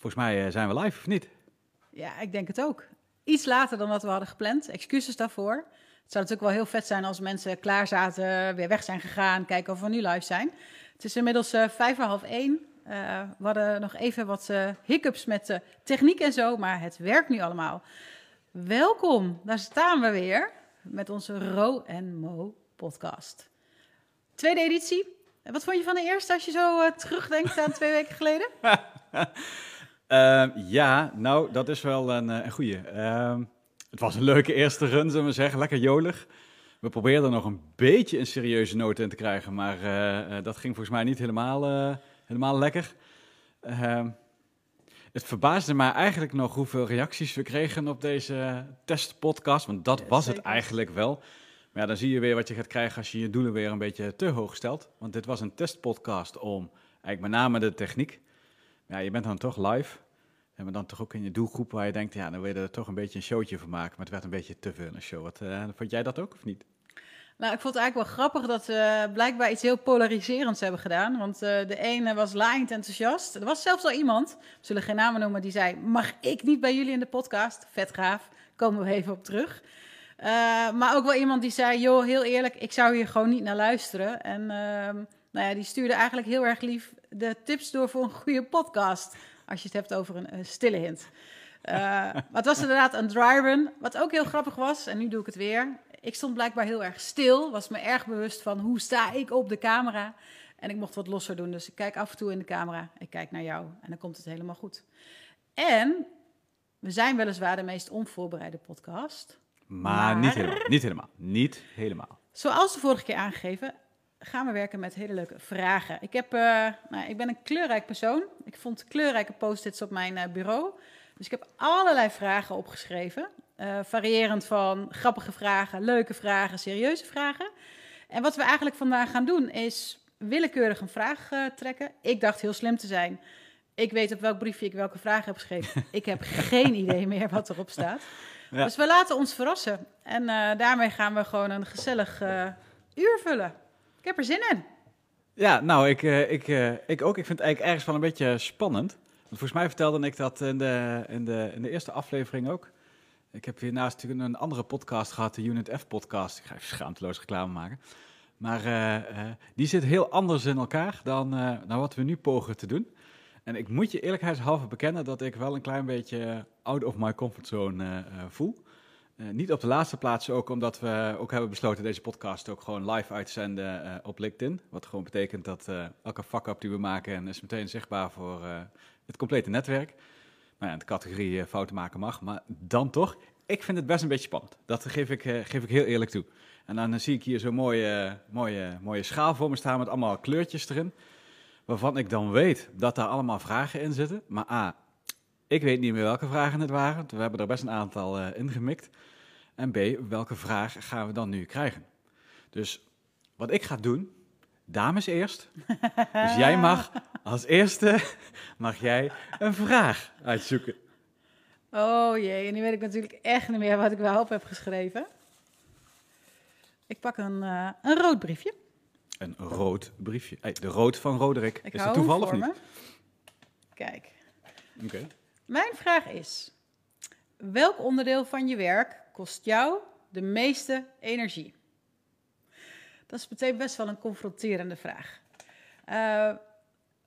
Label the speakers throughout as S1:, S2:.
S1: Volgens mij eh, zijn we live, of niet?
S2: Ja, ik denk het ook. Iets later dan wat we hadden gepland. Excuses daarvoor. Het zou natuurlijk wel heel vet zijn als mensen klaar zaten, weer weg zijn gegaan, kijken of we nu live zijn. Het is inmiddels uh, vijf voor half één. Uh, we hadden nog even wat uh, hiccups met techniek en zo, maar het werkt nu allemaal. Welkom, daar staan we weer met onze Ro en Mo podcast. Tweede editie. Wat vond je van de eerste als je zo terugdenkt aan twee weken geleden?
S1: Uh, ja, nou, dat is wel een, een goeie. Uh, het was een leuke eerste run, zullen we zeggen. Lekker jolig. We probeerden nog een beetje een serieuze noot in te krijgen, maar uh, dat ging volgens mij niet helemaal, helemaal lekker. Ehm, het verbaasde mij eigenlijk nog hoeveel reacties we kregen op deze testpodcast, want dat was het eigenlijk wel. Maar ja, dan zie je weer wat je gaat krijgen als je je doelen weer een beetje te hoog stelt. Want dit was een testpodcast om eigenlijk met name de techniek ja, je bent dan toch live. En dan toch ook in je doelgroep waar je denkt, ja, dan wil je er toch een beetje een showtje van maken. Maar het werd een beetje te veel een show. Wat, uh, vond jij dat ook of niet?
S2: Nou, ik vond het eigenlijk wel grappig dat we blijkbaar iets heel polariserends hebben gedaan. Want uh, de ene was laaiend enthousiast. Er was zelfs al iemand, we zullen geen namen noemen, die zei... mag ik niet bij jullie in de podcast? Vet gaaf, komen we even op terug. Uh, maar ook wel iemand die zei, joh, heel eerlijk, ik zou hier gewoon niet naar luisteren. En nou ja, die stuurde eigenlijk heel erg lief de tips door voor een goede podcast. Als je het hebt over een, stille hint. Uh, maar het was inderdaad een dry run. Wat ook heel grappig was, en nu doe ik het weer. Ik stond blijkbaar heel erg stil. Was me erg bewust van hoe sta ik op de camera. En ik mocht wat losser doen. Dus ik kijk af en toe in de camera. Ik kijk naar jou. En dan komt het helemaal goed. En we zijn weliswaar de meest onvoorbereide podcast.
S1: Maar, maar... niet helemaal. Niet helemaal. Niet helemaal.
S2: Zoals de vorige keer aangegeven, gaan we werken met hele leuke vragen. Ik, heb, uh, nou, ik ben een kleurrijk persoon. Ik vond kleurrijke post-its op mijn uh, bureau. Dus ik heb allerlei vragen opgeschreven. Uh, variërend van grappige vragen, leuke vragen, serieuze vragen. En wat we eigenlijk vandaag gaan doen is willekeurig een vraag trekken. Ik dacht heel slim te zijn. Ik weet op welk briefje ik welke vraag heb geschreven. ik heb geen idee meer wat erop staat. Ja. Dus we laten ons verrassen. En daarmee gaan we gewoon een gezellig uur vullen. Ik heb er zin in.
S1: Ja, nou, ik, uh, ik, uh, ik ook. Ik vind het eigenlijk ergens wel een beetje spannend. Want volgens mij vertelde ik dat in de, in de, in de eerste aflevering ook. Ik heb hiernaast een andere podcast gehad, de Unit F podcast. Ik ga even schaamteloos reclame maken. Maar die zit heel anders in elkaar dan, dan wat we nu pogen te doen. En ik moet je eerlijkheidshalve bekennen dat ik wel een klein beetje out of my comfort zone voel. Uh, niet op de laatste plaats ook omdat we ook hebben besloten deze podcast ook gewoon live uitzenden uh, op LinkedIn. Wat gewoon betekent dat uh, elke fuck-up die we maken is meteen zichtbaar voor het complete netwerk. Nou ja, de categorie fouten maken mag, maar dan toch. Ik vind het best een beetje spannend. Dat geef ik, geef ik heel eerlijk toe. En dan zie ik hier zo'n mooie, mooie, mooie schaal voor me staan met allemaal kleurtjes erin. Waarvan ik dan weet dat daar allemaal vragen in zitten. Maar A, ik weet niet meer welke vragen het waren. We hebben er best een aantal ingemikt. En B, welke vraag gaan we dan nu krijgen? Dus wat ik ga doen, dames eerst. dus jij mag als eerste mag jij een vraag uitzoeken.
S2: Oh jee, en nu weet ik natuurlijk echt niet meer wat ik wel op heb geschreven. Ik pak een, uh, een rood briefje.
S1: Een rood briefje. Hey, de rood van Roderick. Ik Is dat toeval of niet?
S2: Kijk. Oké. Mijn vraag is: welk onderdeel van je werk kost jou de meeste energie? Dat is meteen best wel een confronterende vraag. Uh,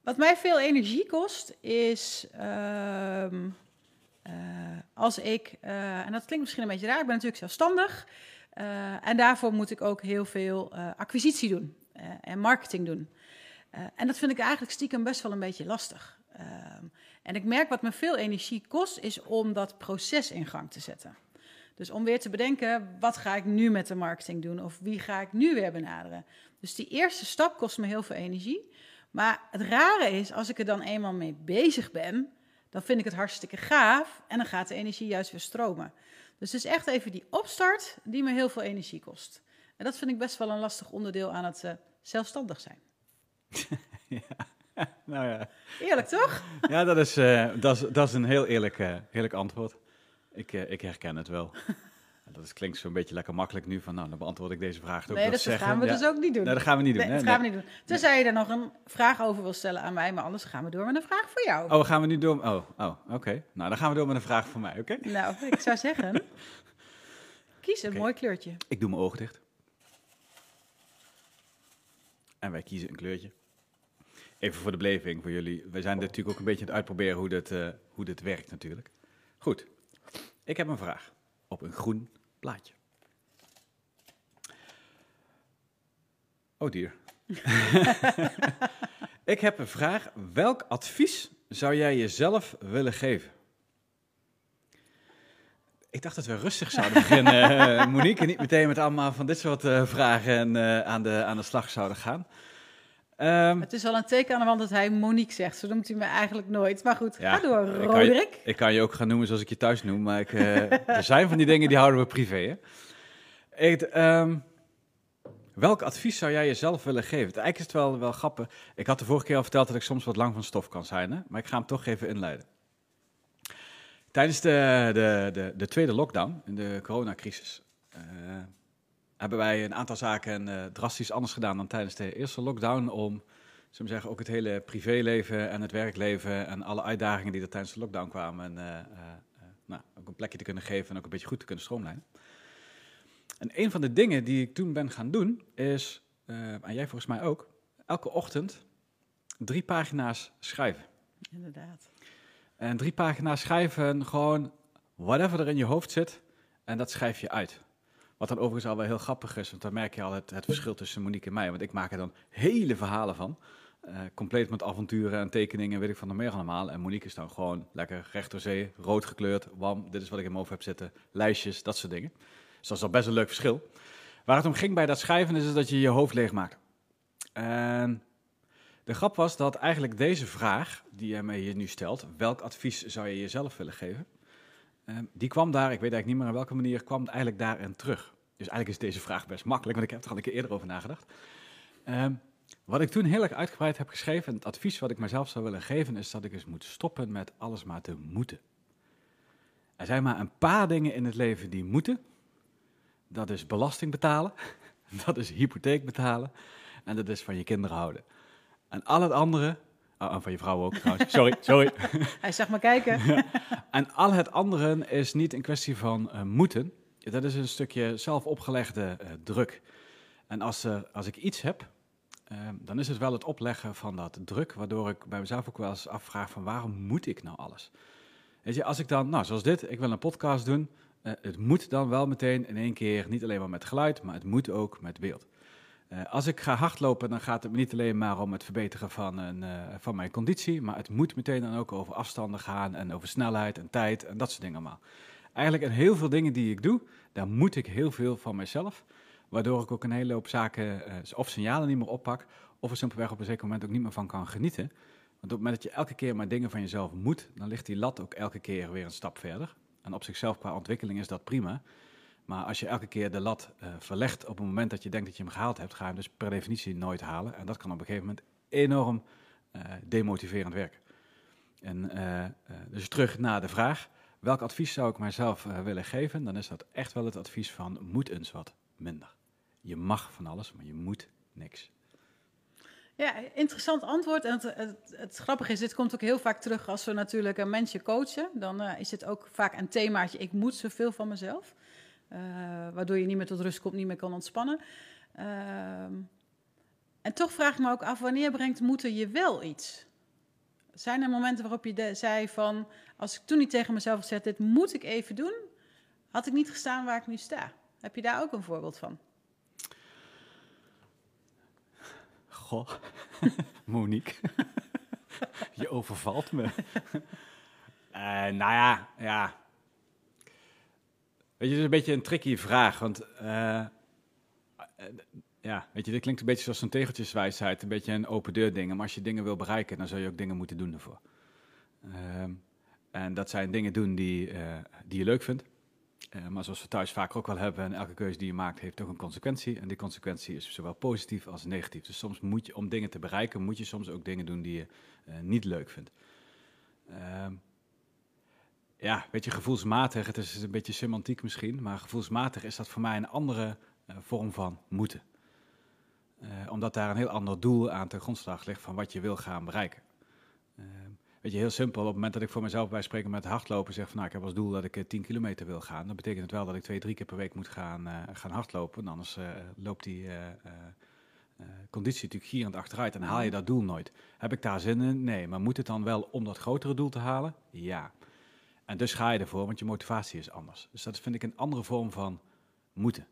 S2: wat mij veel energie kost, is uh, uh, als ik, eh, en dat klinkt misschien een beetje raar, ik ben natuurlijk zelfstandig. en daarvoor moet ik ook heel veel acquisitie doen en marketing doen. en dat vind ik eigenlijk stiekem best wel een beetje lastig. Ehm, en ik merk wat me veel energie kost, is om dat proces in gang te zetten. Dus om weer te bedenken, wat ga ik nu met de marketing doen? Of wie ga ik nu weer benaderen? Dus die eerste stap kost me heel veel energie. Maar het rare is, als ik er dan eenmaal mee bezig ben, dan vind ik het hartstikke gaaf en dan gaat de energie juist weer stromen. Dus het is echt even die opstart die me heel veel energie kost. En dat vind ik best wel een lastig onderdeel aan het uh, zelfstandig zijn.
S1: ja. nou ja.
S2: Eerlijk toch?
S1: ja, dat is, uh, dat is, dat is een heel eerlijk, uh, eerlijk antwoord. Ik, uh, ik herken het wel. dat is, klinkt zo'n beetje lekker makkelijk nu, van nou, dan beantwoord ik deze vraag.
S2: Nee, dat, dat gaan we dus ook niet doen.
S1: Nee, dat gaan we niet doen.
S2: Nee, dat gaan we niet doen. Tenzij je er nog een vraag over wil stellen aan mij, maar anders gaan we door met een vraag voor jou.
S1: Oh, gaan we nu door? Oh, oh oké. Nou, dan gaan we door met een vraag voor mij, oké?
S2: Nou, ik zou zeggen, kies een mooi kleurtje.
S1: Ik doe mijn ogen dicht. En wij kiezen een kleurtje. Even voor de beleving voor jullie. We zijn natuurlijk ook een beetje aan het uitproberen hoe dit, uh, hoe dit werkt natuurlijk. Goed, ik heb een vraag op een groen plaatje. Oh dier. ik heb een vraag. Welk advies zou jij jezelf willen geven? Ik dacht dat we rustig zouden beginnen, eh, Monique, en niet meteen met allemaal van dit soort uh, vragen uh, aan, de, aan de slag zouden gaan.
S2: Um, het is al een teken aan de wand dat hij Monique zegt. Zo noemt hij me eigenlijk nooit. Maar goed, ga door, Roderick.
S1: Ik, ik kan je ook gaan noemen zoals ik je thuis noem. Maar ik, uh, er zijn van die dingen die houden we privé. Hè? Ik, um, welk advies zou jij jezelf willen geven? Eigenlijk is het wel, wel grappig. Ik had de vorige keer al verteld dat ik soms wat lang van stof kan zijn. Hè? Maar ik ga hem toch even inleiden. Tijdens de, de, de, de tweede lockdown, in de coronacrisis... Uh, hebben wij een aantal zaken uh, drastisch anders gedaan dan tijdens de eerste lockdown. Om zullen zeggen, ook het hele privéleven en het werkleven en alle uitdagingen die er tijdens de lockdown kwamen, uh, nou, ook een plekje te kunnen geven en ook een beetje goed te kunnen stroomlijnen. En een van de dingen die ik toen ben gaan doen is, en jij volgens mij ook, elke ochtend drie pagina's schrijven.
S2: Inderdaad.
S1: En drie pagina's schrijven, gewoon whatever er in je hoofd zit, en dat schrijf je uit. Wat dan overigens al wel heel grappig is, want dan merk je al het, het verschil tussen Monique en mij. Want ik maak er dan hele verhalen van. Uh, compleet met avonturen en tekeningen, weet ik van nog meer allemaal. En Monique is dan gewoon lekker recht door zee, rood gekleurd. Wam, dit is wat ik in mijn heb zitten. Lijstjes, dat soort dingen. Dus dat is al best een leuk verschil. Waar het om ging bij dat schrijven is dat je je hoofd leeg maakt. En de grap was dat eigenlijk deze vraag, die jij mij hier nu stelt, welk advies zou je jezelf willen geven? Um, die kwam daar, ik weet eigenlijk niet meer op welke manier, kwam eigenlijk daarin terug. Dus eigenlijk is deze vraag best makkelijk, want ik heb er al een keer eerder over nagedacht. Um, wat ik toen heel erg uitgebreid heb geschreven, en het advies wat ik mezelf zou willen geven, is dat ik eens moet stoppen met alles maar te moeten. Er zijn maar een paar dingen in het leven die moeten. Dat is belasting betalen, dat is hypotheek betalen en dat is van je kinderen houden. En al het andere, Oh, van je vrouw ook trouwens. Sorry, sorry.
S2: Hij zag maar kijken.
S1: En al het andere is niet een kwestie van uh, moeten. Dat is een stukje zelfopgelegde uh, druk. En als, uh, als ik iets heb, dan is het wel het opleggen van dat druk, waardoor ik bij mezelf ook wel eens afvraag van waarom moet ik nou alles? Weet je, als ik dan, nou zoals dit, ik wil een podcast doen, het moet dan wel meteen in één keer, niet alleen maar met geluid, maar het moet ook met beeld. Uh, als ik ga hardlopen, dan gaat het niet alleen maar om het verbeteren van, een, uh, van mijn conditie, maar het moet meteen dan ook over afstanden gaan en over snelheid en tijd en dat soort dingen allemaal. Eigenlijk in heel veel dingen die ik doe, daar moet ik heel veel van mezelf, waardoor ik ook een hele hoop zaken uh, of signalen niet meer oppak, of er simpelweg op een zeker moment ook niet meer van kan genieten. Want op het moment dat je elke keer maar dingen van jezelf moet, dan ligt die lat ook elke keer weer een stap verder. En op zichzelf qua ontwikkeling is dat prima. Maar als je elke keer de lat uh, verlegt op het moment dat je denkt dat je hem gehaald hebt, ga je hem dus per definitie nooit halen. En dat kan op een gegeven moment enorm uh, demotiverend werken. En uh, dus terug naar de vraag, welk advies zou ik mijzelf willen geven? Dan is dat echt wel het advies van moet eens wat minder. Je mag van alles, maar je moet niks.
S2: Ja, interessant antwoord. En het, het, het, grappige is, dit komt ook heel vaak terug als we natuurlijk een mensje coachen. Dan is het ook vaak een themaatje, ik moet zoveel van mezelf. Uh, waardoor je niet meer tot rust komt, niet meer kan ontspannen. Uh, en toch vraag ik me ook af, wanneer brengt moeten je wel iets? Zijn er momenten waarop je zei van, als ik toen niet tegen mezelf gezegd, dit moet ik even doen, had ik niet gestaan waar ik nu sta. Heb je daar ook een voorbeeld van?
S1: Goh, Monique, je overvalt me. uh, nou ja, ja, Weet je, het is een beetje een tricky vraag, want uh, ja, weet je, dit klinkt een beetje zoals een tegeltjeswijsheid, een beetje een open deur ding. Maar als je dingen wil bereiken, dan zul je ook dingen moeten doen ervoor. Uh, en dat zijn dingen doen die, uh, die je leuk vindt. maar zoals we thuis vaak ook wel hebben, en elke keuze die je maakt heeft ook een consequentie. En die consequentie is zowel positief als negatief. Dus soms moet je, om dingen te bereiken, moet je soms ook dingen doen die je niet leuk vindt. Ehm, ja, weet je, gevoelsmatig, het is een beetje semantiek misschien, maar gevoelsmatig is dat voor mij een andere uh, vorm van moeten. Uh, omdat daar een heel ander doel aan ten grondslag ligt van wat je wil gaan bereiken. Uh, weet je, heel simpel, op het moment dat ik voor mezelf bij spreken met hardlopen zeg van nou, ik heb als doel dat ik 10 kilometer wil gaan, dan betekent het wel dat ik twee, drie keer per week moet gaan, gaan hardlopen, anders loopt die conditie natuurlijk gierend achteruit en haal je dat doel nooit. Heb ik daar zin in? Nee, maar moet het dan wel om dat grotere doel te halen? Ja. En dus ga je ervoor, want je motivatie is anders. Dus dat vind ik een andere vorm van moeten.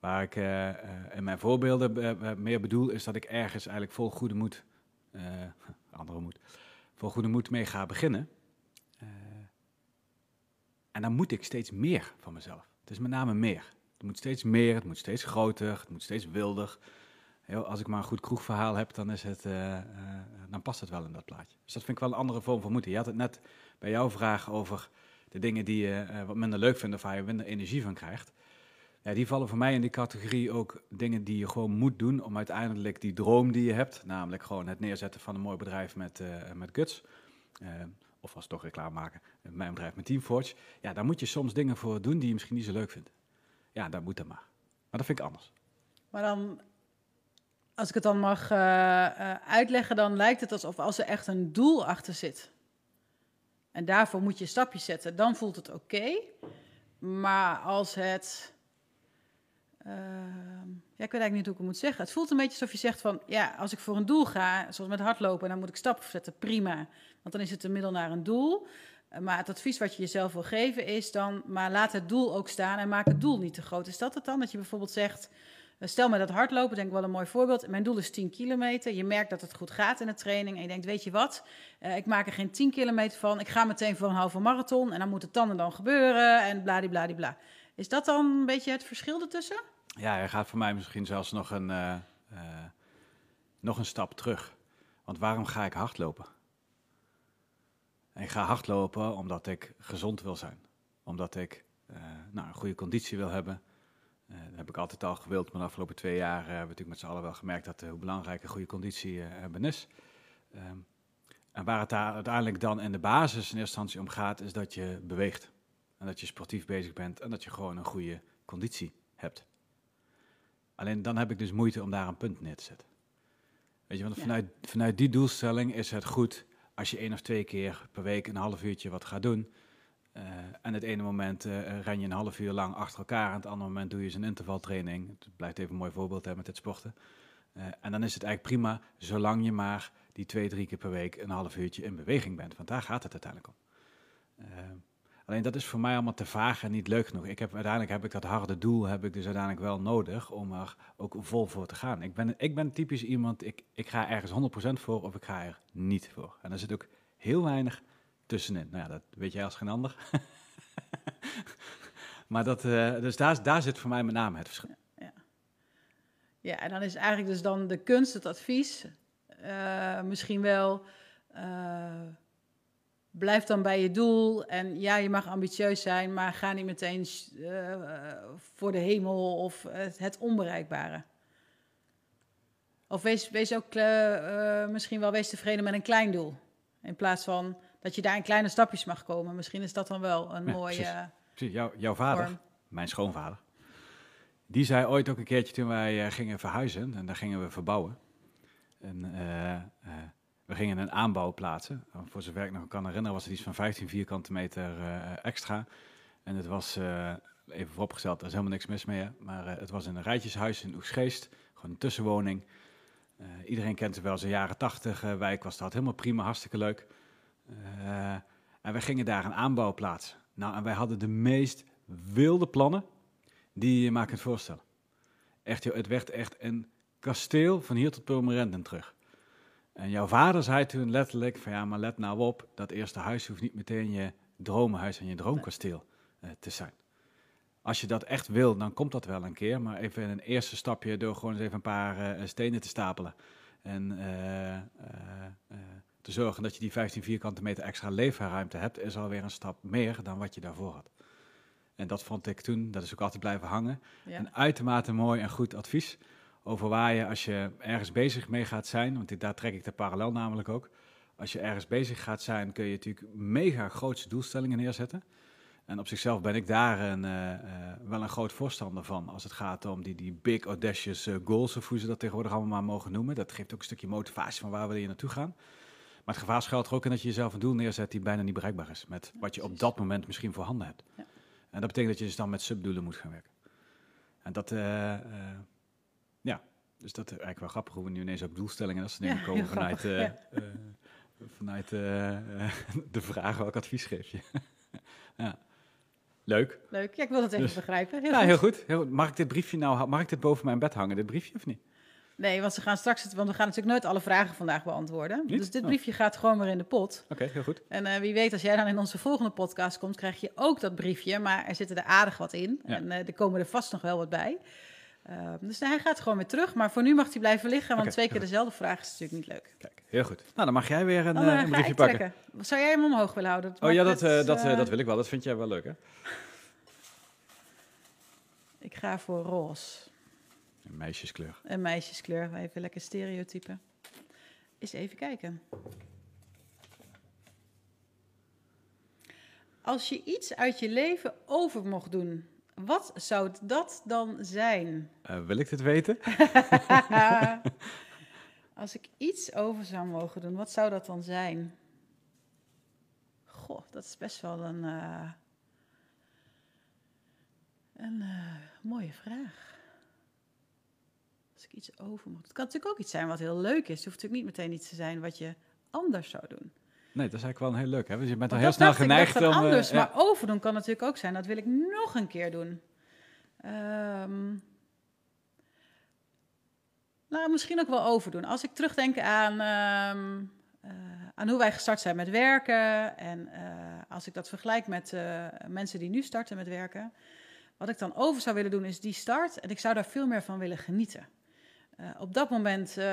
S1: Waar ik uh, in mijn voorbeelden uh, meer bedoel, is dat ik ergens eigenlijk vol goede moed, andere moed, vol goede moed mee ga beginnen. en dan moet ik steeds meer van mezelf. Het is met name meer. Het moet steeds meer, het moet steeds groter, het moet steeds wilder. Als ik maar een goed kroegverhaal heb, dan, is het, past het wel in dat plaatje. Dus dat vind ik wel een andere vorm van moeten. Je had het net bij jouw vraag over de dingen die je uh, wat minder leuk vindt of waar je minder energie van krijgt. Ja, die vallen voor mij in die categorie ook dingen die je gewoon moet doen om uiteindelijk die droom die je hebt, namelijk gewoon het neerzetten van een mooi bedrijf met, uh, met guts, uh, of als toch reclame maken, mijn bedrijf met Teamforge, ja, daar moet je soms dingen voor doen die je misschien niet zo leuk vindt. Ja, dat moet dan maar. Maar dat vind ik anders.
S2: Maar dan, als ik het dan mag uitleggen, dan lijkt het alsof als er echt een doel achter zit. En daarvoor moet je stapjes zetten. Dan voelt het oké. Maar als het. Uh, ja, ik weet eigenlijk niet hoe ik het moet zeggen. Het voelt een beetje alsof je zegt van... ja, als ik voor een doel ga, zoals met hardlopen... dan moet ik stappen zetten, prima. Want dan is het een middel naar een doel. Maar het advies wat je jezelf wil geven is dan... maar laat het doel ook staan en maak het doel niet te groot. Is dat het dan? Dat je bijvoorbeeld zegt... Eh, stel me dat hardlopen, denk ik wel een mooi voorbeeld. Mijn doel is 10 kilometer. Je merkt dat het goed gaat in de training. En je denkt, weet je wat, uh, ik maak er geen 10 kilometer van. Ik ga meteen voor een halve marathon. En dan moet het dan en dan gebeuren. En bladibladibla. Is dat dan een beetje het verschil ertussen?
S1: Ja, hij gaat voor mij misschien zelfs nog een, uh, nog een stap terug. Want waarom ga ik hardlopen? ik ga hardlopen omdat ik gezond wil zijn. Omdat ik nou, een goede conditie wil hebben uh, dat heb ik altijd al gewild, maar de afgelopen twee jaar uh, hebben we natuurlijk met z'n allen wel gemerkt dat, uh, hoe belangrijk een goede conditie hebben is. Um, en waar het daar uiteindelijk dan in de basis in eerste instantie om gaat, is dat je beweegt. En dat je sportief bezig bent en dat je gewoon een goede conditie hebt. Alleen dan heb ik dus moeite om daar een punt neer te zetten. Weet je, want vanuit, vanuit die doelstelling is het goed als je één of twee keer per week een half uurtje wat gaat doen. Uh, en het ene moment uh, ren je een half uur lang achter elkaar, en het andere moment doe je een intervaltraining. Het blijft even een mooi voorbeeld hè, met het sporten. Uh, en dan is het eigenlijk prima, zolang je maar die twee, drie keer per week een half uurtje in beweging bent. Want daar gaat het uiteindelijk om. alleen dat is voor mij allemaal te vaag en niet leuk genoeg. Ik heb, uiteindelijk heb ik dat harde doel heb ik dus uiteindelijk wel nodig om er ook vol voor te gaan. Ik ben, ik ben typisch iemand, ik, ik ga ergens 100% voor of ik ga er niet voor. En er zit ook heel weinig tussenin. Nou ja, dat weet jij als geen ander. maar dat, uh, dus daar, daar zit voor mij met name het verschil.
S2: Ja, ja. en dan is eigenlijk dus dan de kunst, het advies, uh, misschien wel... Uh, blijf dan bij je doel. En ja, je mag ambitieus zijn, maar ga niet meteen voor de hemel of het, het onbereikbare. Of wees, wees ook misschien wel wees tevreden met een klein doel. In plaats van dat je daar in kleine stapjes mag komen. Misschien is dat dan wel een mooie.
S1: Precies. jouw vader, mijn schoonvader, die zei ooit ook een keertje toen wij uh, gingen verhuizen en daar gingen we verbouwen. En uh, uh, we gingen een aanbouw plaatsen. Voor zover ik nog kan herinneren was het iets van 15 vierkante meter extra. En het was, even vooropgesteld, er is helemaal niks mis mee, maar het was in een rijtjeshuis in Oegsgeest, gewoon een tussenwoning. iedereen kent het wel, zijn jaren 80 wijk was dat, helemaal prima, hartstikke leuk. Uh, en wij gingen daar een aanbouw plaatsen. Nou, en wij hadden de meest wilde plannen die je maar kunt voorstellen. Echt, joh, het werd echt een kasteel van hier tot Purmerend en terug. En jouw vader zei toen letterlijk van ja, maar let nou op, dat eerste huis hoeft niet meteen je dromenhuis en je droomkasteel uh, te zijn. Als je dat echt wil, dan komt dat wel een keer, maar even een eerste stapje door gewoon eens even een paar uh, stenen te stapelen. En te zorgen dat je die 15 vierkante meter extra leefruimte hebt, is alweer een stap meer dan wat je daarvoor had. En dat vond ik toen, dat is ook altijd blijven hangen, een uitermate mooi en goed advies. Over waar je, als je ergens bezig mee gaat zijn, want daar trek ik de parallel namelijk ook. als je ergens bezig gaat zijn, kun je natuurlijk mega grootse doelstellingen neerzetten. En op zichzelf ben ik daar een, uh, uh, wel een groot voorstander van. Als het gaat om die, die big audacious uh, goals, of hoe ze dat tegenwoordig allemaal maar mogen noemen. Dat geeft ook een stukje motivatie van waar we hier naartoe gaan. Maar het gevaar schuilt er ook in dat je jezelf een doel neerzet die bijna niet bereikbaar is. Met wat je op dat moment misschien voorhanden hebt. Ja. En dat betekent dat je dus dan met subdoelen moet gaan werken. En dat, ja, dus dat is eigenlijk wel grappig hoe we nu ineens op doelstellingen en dat soort dingen komen vanuit, ja. vanuit de vraag welk advies geef je. ja. Leuk.
S2: Leuk. Ja, ik wil dat even dus, begrijpen.
S1: Heel ja, goed. Heel, goed. heel goed. Mag ik dit briefje nou, mag ik dit boven mijn bed hangen, dit briefje of niet?
S2: Nee, want ze gaan straks, want we gaan natuurlijk nooit alle vragen vandaag beantwoorden. Niet? Dus dit oh. briefje gaat gewoon weer in de pot.
S1: Oké, heel goed.
S2: En uh, wie weet, als jij dan in onze volgende podcast komt, krijg je ook dat briefje. Maar er zitten er aardig wat in. Ja. En uh, er komen er vast nog wel wat bij. Uh, dus hij gaat gewoon weer terug. Maar voor nu mag hij blijven liggen, want okay, twee keer dezelfde vraag is natuurlijk niet leuk.
S1: Kijk, heel goed. Nou, dan mag jij weer een, een briefje pakken. Trekken.
S2: Zou jij hem omhoog willen houden?
S1: Dat oh ja, dat, het, dat, dat wil ik wel. Dat vind jij wel leuk, hè?
S2: Ik ga voor roze.
S1: Een meisjeskleur.
S2: Een meisjeskleur, even lekker stereotypen. Eens even kijken. Als je iets uit je leven over mocht doen, wat zou dat dan zijn?
S1: Uh, wil ik dit weten?
S2: Als ik iets over zou mogen doen, wat zou dat dan zijn? Goh, dat is best wel een, uh, een uh, mooie vraag. Ik iets over moet. Het kan natuurlijk ook iets zijn wat heel leuk is. Het hoeft natuurlijk niet meteen iets te zijn wat je anders zou doen.
S1: Nee, dat is eigenlijk wel een heel leuk. Hè? Dus je bent al heel snel geneigd om...
S2: anders, uh, maar overdoen kan natuurlijk ook zijn. Dat wil ik nog een keer doen. Um, nou, misschien ook wel overdoen. Als ik terugdenk aan, um, uh, aan hoe wij gestart zijn met werken... en uh, als ik dat vergelijk met mensen die nu starten met werken... Wat ik dan over zou willen doen is die start en ik zou daar veel meer van willen genieten. Uh, op dat moment uh,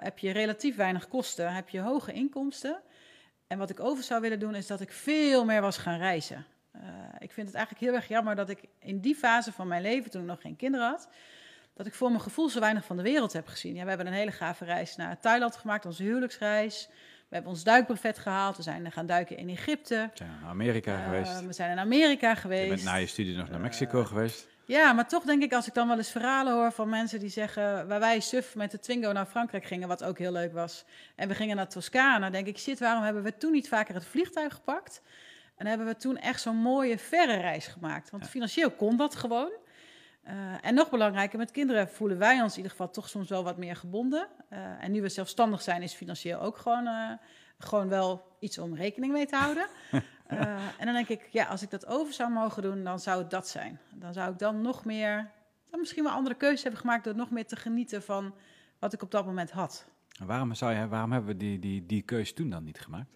S2: heb je relatief weinig kosten, heb je hoge inkomsten. En wat ik over zou willen doen is dat ik veel meer was gaan reizen. Uh, ik vind het eigenlijk heel erg jammer dat ik in die fase van mijn leven, toen ik nog geen kinderen had, dat ik voor mijn gevoel zo weinig van de wereld heb gezien. Ja, we hebben een hele gave reis naar Thailand gemaakt, onze huwelijksreis. We hebben ons duikbrevet gehaald. We zijn gaan duiken in Egypte.
S1: We zijn naar Amerika uh, geweest.
S2: We zijn in Amerika geweest. Je
S1: bent na je studie nog naar Mexico uh, geweest.
S2: Ja, maar toch denk ik als ik dan wel eens verhalen hoor van mensen die zeggen... waar wij suf met de Twingo naar Frankrijk gingen, wat ook heel leuk was... en we gingen naar Toscane, denk ik, shit, waarom hebben we toen niet vaker het vliegtuig gepakt... En hebben we toen echt zo'n mooie verre reis gemaakt. Want ja. financieel kon dat gewoon. Uh, en nog belangrijker, met kinderen voelen wij ons in ieder geval toch soms wel wat meer gebonden. Uh, en nu we zelfstandig zijn, is financieel ook gewoon, uh, gewoon wel iets om rekening mee te houden. en dan denk ik, ja, als ik dat over zou mogen doen, dan zou het dat zijn. Dan zou ik dan nog meer, dan misschien wel andere keuzes hebben gemaakt door nog meer te genieten van wat ik op dat moment had.
S1: En waarom, zou je, waarom hebben we die, die, die keuze toen dan niet gemaakt?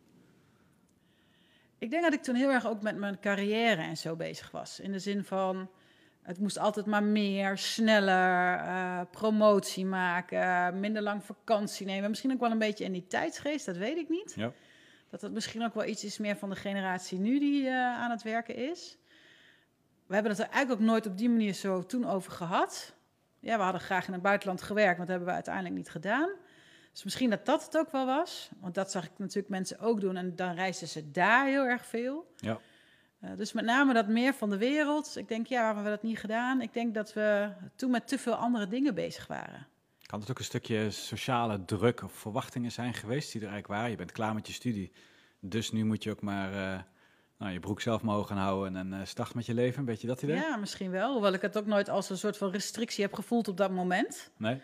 S2: Ik denk dat ik toen heel erg ook met mijn carrière en zo bezig was. In de zin van, het moest altijd maar meer, sneller, uh, promotie maken, minder lang vakantie nemen. Misschien ook wel een beetje in die tijdsgeest, dat weet ik niet. Ja. Dat dat misschien ook wel iets is meer van de generatie nu die uh, aan het werken is. We hebben het er eigenlijk ook nooit op die manier zo toen over gehad. Ja, we hadden graag in het buitenland gewerkt, maar dat hebben we uiteindelijk niet gedaan. Dus misschien dat dat het ook wel was. Want dat zag ik natuurlijk mensen ook doen. En dan reisden ze daar heel erg veel. Ja. Uh, dus met name dat meer van de wereld. Ik denk, ja, waarom hebben we dat niet gedaan? Ik denk dat we toen met te veel andere dingen bezig waren.
S1: Kan het ook een stukje sociale druk of verwachtingen zijn geweest die er eigenlijk waren? Je bent klaar met je studie, dus nu moet je ook maar uh, nou, je broek zelf mogen houden en uh, start met je leven. Een beetje dat idee?
S2: Ja, misschien wel. Hoewel ik het ook nooit als een soort van restrictie heb gevoeld op dat moment.
S1: Nee.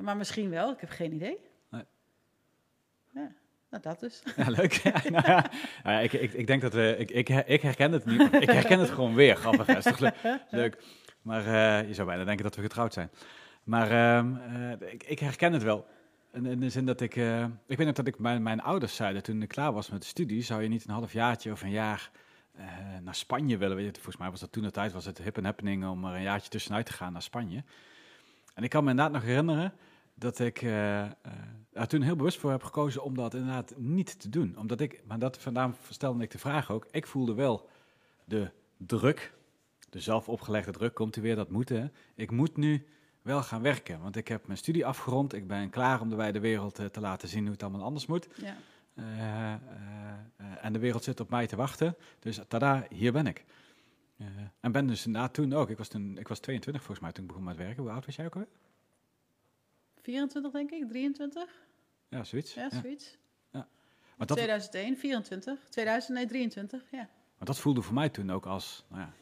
S2: maar misschien wel, ik heb geen idee.
S1: Nee.
S2: Ja. Nou, dat dus.
S1: Ja, leuk. Ja, nou ja, nou ja ik, ik, ik, denk dat we... Ik, ik, ik herken het niet. Ik herken het gewoon weer. Grappig, is toch leuk? leuk. Maar uh, je zou bijna denken dat we getrouwd zijn. Maar uh, uh, ik, ik, herken het wel. In, in de zin dat ik... Uh, ik weet nog dat ik mijn, mijn ouders zeiden toen ik klaar was met de studie... zou je niet een half jaartje of een jaar naar Spanje willen. Weet je, volgens mij was dat toen de tijd was het hip en happening... om er een jaartje tussenuit te gaan naar Spanje. En ik kan me inderdaad nog herinneren dat ik er toen heel bewust voor heb gekozen om dat inderdaad niet te doen. Omdat ik, maar dat, vandaan stelde ik de vraag ook, ik voelde wel de druk, de zelf opgelegde druk, komt er weer, dat moeten. Ik moet nu wel gaan werken, want ik heb mijn studie afgerond, ik ben klaar om de wijde wereld uh, te laten zien hoe het allemaal anders moet. Ja. en de wereld zit op mij te wachten. Dus tada, hier ben ik. en ben dus na toen ook. Ik was, toen, ik was 22 volgens mij toen ik begon met werken. Hoe oud was jij ook alweer?
S2: 24 denk ik, 23.
S1: Ja, zoiets.
S2: Ja, zoiets.
S1: Ja.
S2: Maar dat, 2001, 24. 2000, nee, 23, ja.
S1: Maar dat voelde voor mij toen ook als nou ja,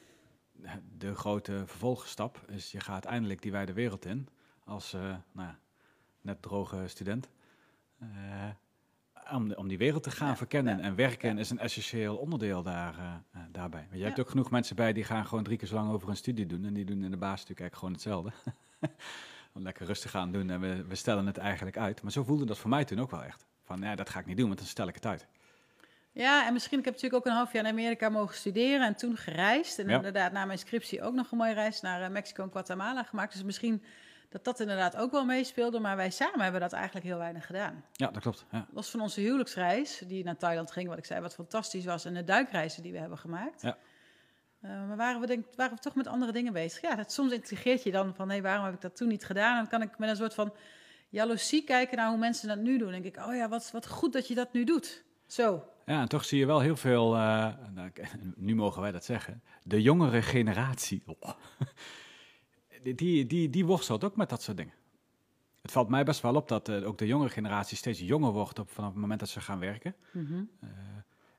S1: de grote vervolgstap. Is je gaat eindelijk die wijde wereld in als uh, nou ja, net droge student. Uh, om, om die wereld te gaan verkennen en werken is een essentieel onderdeel daar, uh, daarbij. Maar je hebt ook genoeg mensen bij die gaan gewoon drie keer zo lang over een studie doen. En die doen in de basis natuurlijk eigenlijk gewoon hetzelfde. lekker rustig gaan doen en we, we stellen het eigenlijk uit. Maar zo voelde dat voor mij toen ook wel echt. Van ja, dat ga ik niet doen, want dan stel ik het uit.
S2: Ja, en misschien, ik heb natuurlijk ook een half jaar in Amerika mogen studeren en toen gereisd. En inderdaad na mijn scriptie ook nog een mooie reis naar uh, Mexico en Guatemala gemaakt. Dus misschien dat dat inderdaad ook wel meespeelde, maar wij samen hebben dat eigenlijk heel weinig gedaan.
S1: Ja, dat klopt. Ja. Dat
S2: was van onze huwelijksreis, die naar Thailand ging, wat ik zei, wat fantastisch was. En de duikreizen die we hebben gemaakt. Ja. Uh, maar waren we, denk, waren we toch met andere dingen bezig? Ja, dat, soms integreert je dan van, hé, hey, waarom heb ik dat toen niet gedaan? En dan kan ik met een soort van jaloezie kijken naar hoe mensen dat nu doen. Dan denk ik, oh ja, wat, wat goed dat je dat nu doet. Zo.
S1: Ja, en toch zie je wel heel veel, uh, nou, nu mogen wij dat zeggen, de jongere generatie. Oh. die, die, die worstelt ook met dat soort dingen. Het valt mij best wel op dat uh, ook de jongere generatie steeds jonger wordt op, vanaf het moment dat ze gaan werken. Mm -hmm.